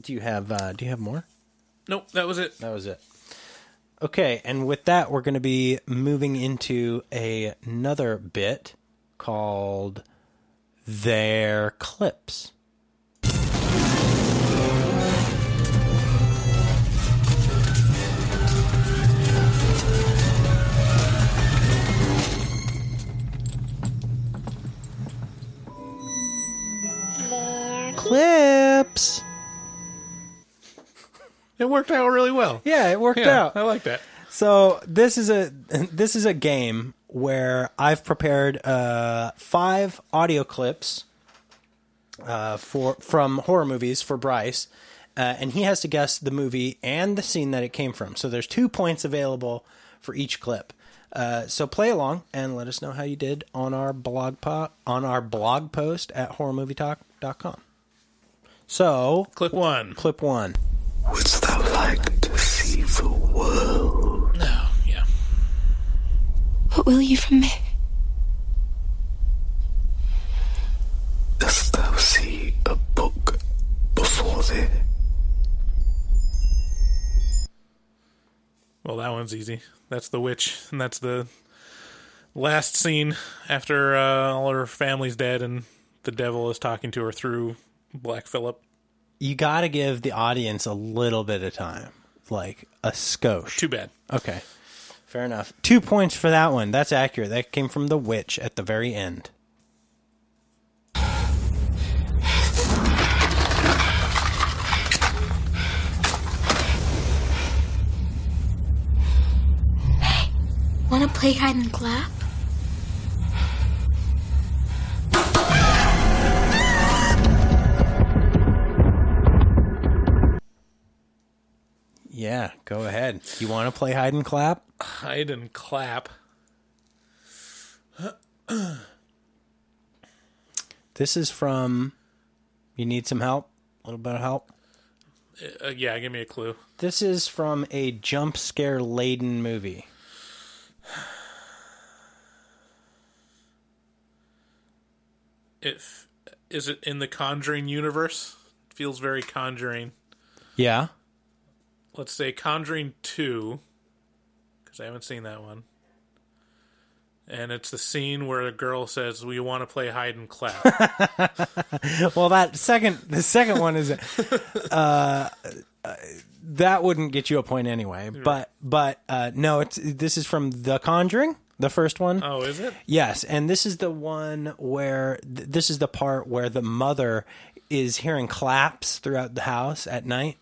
Do you have? Uh, do you have more? Nope, that was it. That was it. Okay, and with that, we're going to be moving into a, another bit called their clips. Clips. It worked out really well. Yeah, it worked Yeah, out. I like that. So this is a this is a game where I've prepared uh, five audio clips uh, for from horror movies for Bryce, uh, and he has to guess the movie and the scene that it came from. So there's two points available for each clip. Uh, so play along and let us know how you did on our blog po- on our blog post at horrormovietalk.com. So Clip one. clip one. Wouldst thou like to see the world? No, yeah. What will you from me? Dost thou see a book before thee? Well, that one's easy. That's the witch, and that's the last scene after uh, all her family's dead and the devil is talking to her through Black Phillip. You got to give the audience a little bit of time, like a skosh. Too bad. Okay. Fair enough. Two points for that one. That's accurate. That came from the witch at the very end. Wanna play hide and clap? Ahead. You want to play hide and clap? Hide and clap. This is from. You need some help? A little bit of help? Uh, yeah, give me a clue. This is from a jump scare laden movie. If is it in the Conjuring universe? Feels very Conjuring. Yeah. Let's say Conjuring Two, because I haven't seen that one. And it's the scene where a girl says, "We want to play hide and clap." Well, that second, the second one is, uh, uh, that wouldn't get you a point anyway. But, but uh, no, it's this is from The Conjuring, the first one. oh, is it? Yes, and this is the one where th- this is the part where the mother is hearing claps throughout the house at night.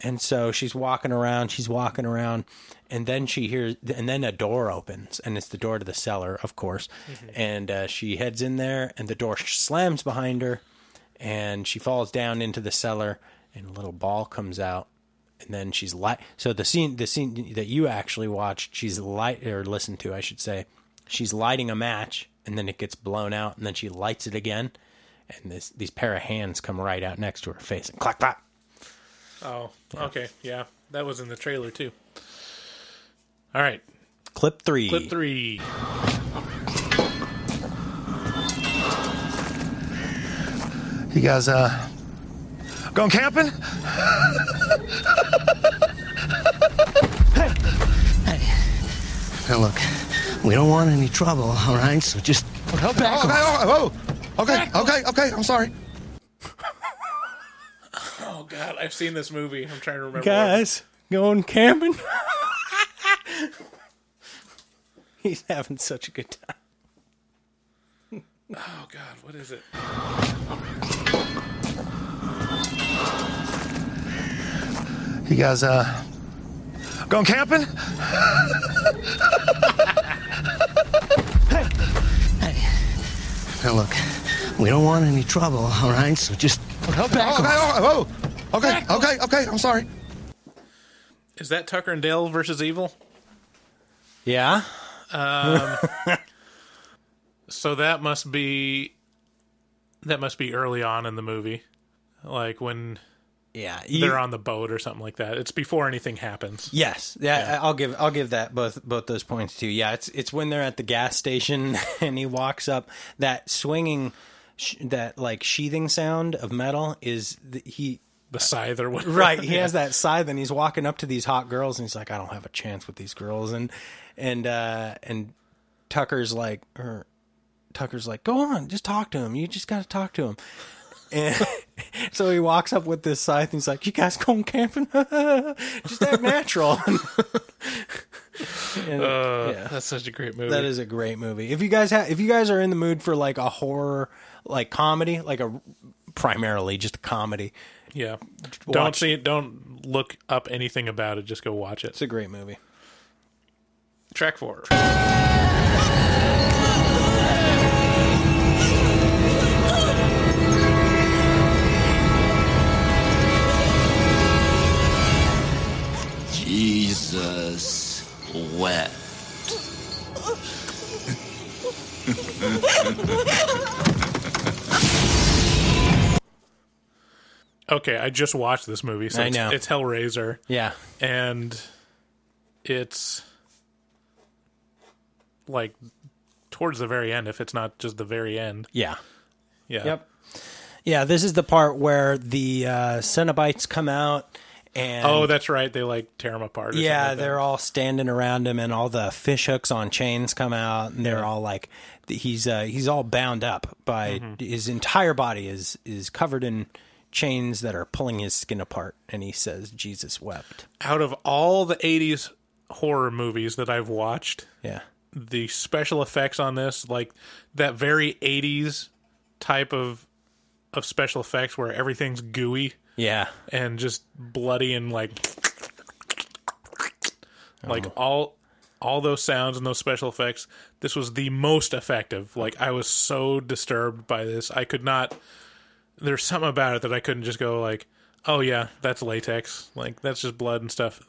And so she's walking around, she's walking around, and then she hears, and then a door opens, and it's the door to the cellar, of course. And uh, she heads in there, and the door slams behind her, and she falls down into the cellar, and a little ball comes out, and then she's light. So the scene, the scene that you actually watched, she's light or listened to, I should say. She's lighting a match, and then it gets blown out, and then she lights it again, and this these pair of hands come right out next to her face, and clack clack. Oh, okay, yeah, that was in the trailer too. All right, Clip three. clip three. You guys, uh, going camping? Hey. Hey. Now look, we don't want any trouble, all right? So just Okay, back okay, off. oh, okay, okay, okay, I'm sorry. Oh God, I've seen this movie. I'm trying to remember. what- Guys, going camping. He's having such a good time. Oh God, what is it? You guys, uh, going camping? Hey, hey. Now look, we don't want any trouble, all right? So just Okay, back okay, off. oh, okay, okay, okay, I'm sorry. Is that Tucker and Dale versus Evil? Yeah. Um, so that must be that must be early on in the movie. like when Yeah, they're on the boat or something like that. It's before anything happens. Yes, yeah, I'll give I'll give that both both those points too. Yeah, it's it's when they're at the gas station and he walks up that swinging that like sheathing sound of metal is the, he The scythe or whatever. right he Yeah. has that scythe and he's walking up to these hot girls and he's like I don't have a chance with these girls and and uh and Tucker's like or Tucker's like go on just talk to him you just got to talk to him and so he walks up with this scythe and he's like, You guys going camping? Just act natural. And, Uh, yeah. That's such a great movie. That is a great movie. If you guys have if you guys are in the mood for like a horror like comedy, like a primarily just a comedy, Yeah. Watch. Don't see it. Don't look up anything about it. Just go watch it. it's a great movie. Track four. Jesus Okay, I just watched this movie. So I it's, know. it's Hellraiser, Yeah. and it's like towards the very end. If it's not just the very end, Yeah. yeah. Yep. Yeah, this is the part where the uh Cenobites come out and Oh, that's right. They like tear him apart. Or something Yeah, like they're all standing around him, and all the fish hooks on chains come out, and they're all like, he's uh, he's all bound up by Mm-hmm. his entire body is is covered in chains that are pulling his skin apart, and he says, "Jesus wept." out of all the '80s horror movies that I've watched. Yeah, the special effects on this, like that very '80s type of of special effects where everything's gooey yeah, and just bloody and like like oh. all all those sounds and those special effects. This was the most effective. Like I was so disturbed by this, I could not. There's something about it that I couldn't just go like, oh yeah, that's latex. Like that's just blood and stuff.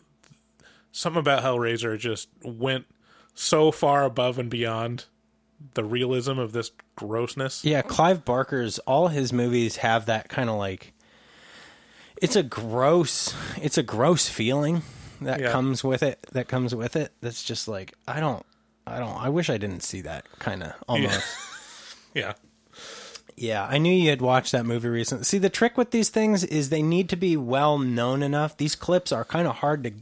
Something about Hellraiser just went so far above and beyond the realism of this grossness. yeah. Clive Barker's all his movies have that kind of like. It's a gross. It's a gross feeling that Yeah. comes with it. That comes with it. That's just like I don't. I don't. I wish I didn't see that kind of almost. Yeah. Yeah, I knew you had watched that movie recently. See, the trick with these things is they need to be well known enough. These clips are kind of hard to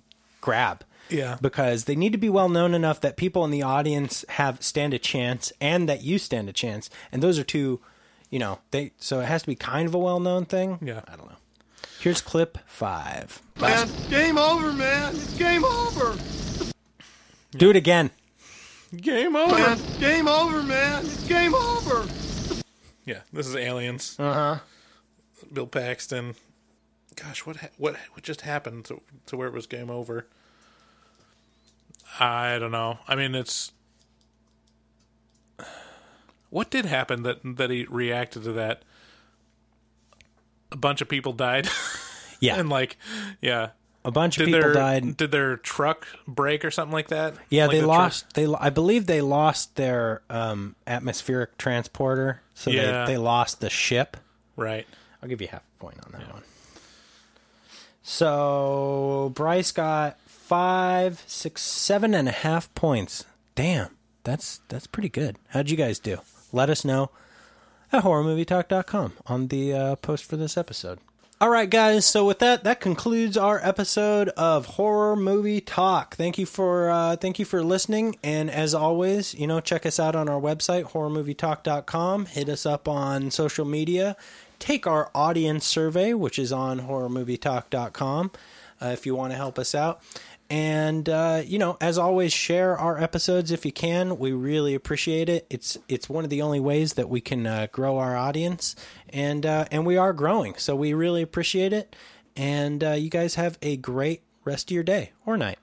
grab. Yeah. Because they need to be well known enough that people in the audience have stand a chance and that you stand a chance. And those are two, you know, they so it has to be kind of a well known thing. Yeah. I don't know. Here's clip 5. Man, game over, man. It's game over. Do it again. Game over. Man, game over, man. It's game over. Yeah, this is Aliens. Uh-huh. Bill Paxton. Gosh, what ha- what what just happened to to where it was game over? I don't know. I mean, it's what did happen that that he reacted to that? A bunch of people died, Yeah. and like, yeah, a bunch of did people their died. did their truck break or something like that? Yeah, Like they the truck- lost. They, I believe, they lost their um, atmospheric transporter, so Yeah. they, they lost the ship. right. I'll give you half a point on that one. So Bryce got five, six, seven and a half points. Damn, that's that's pretty good. How'd you guys do? Let us know at horrormovietalk.com on the uh, post for this episode. All right, guys. So with that, that concludes our episode of Horror Movie Talk. Thank you for uh, thank you for listening, and as always, you know, check us out on our website horrormovietalk.com. Hit us up on social media. Take our audience survey, which is on horrormovietalk.com, uh, if you want to help us out. And uh, you know, as always, share our episodes if you can. We really appreciate it. It's it's one of the only ways that we can uh, grow our audience, and uh, and we are growing. So we really appreciate it. And uh, you guys have a great rest of your day or night.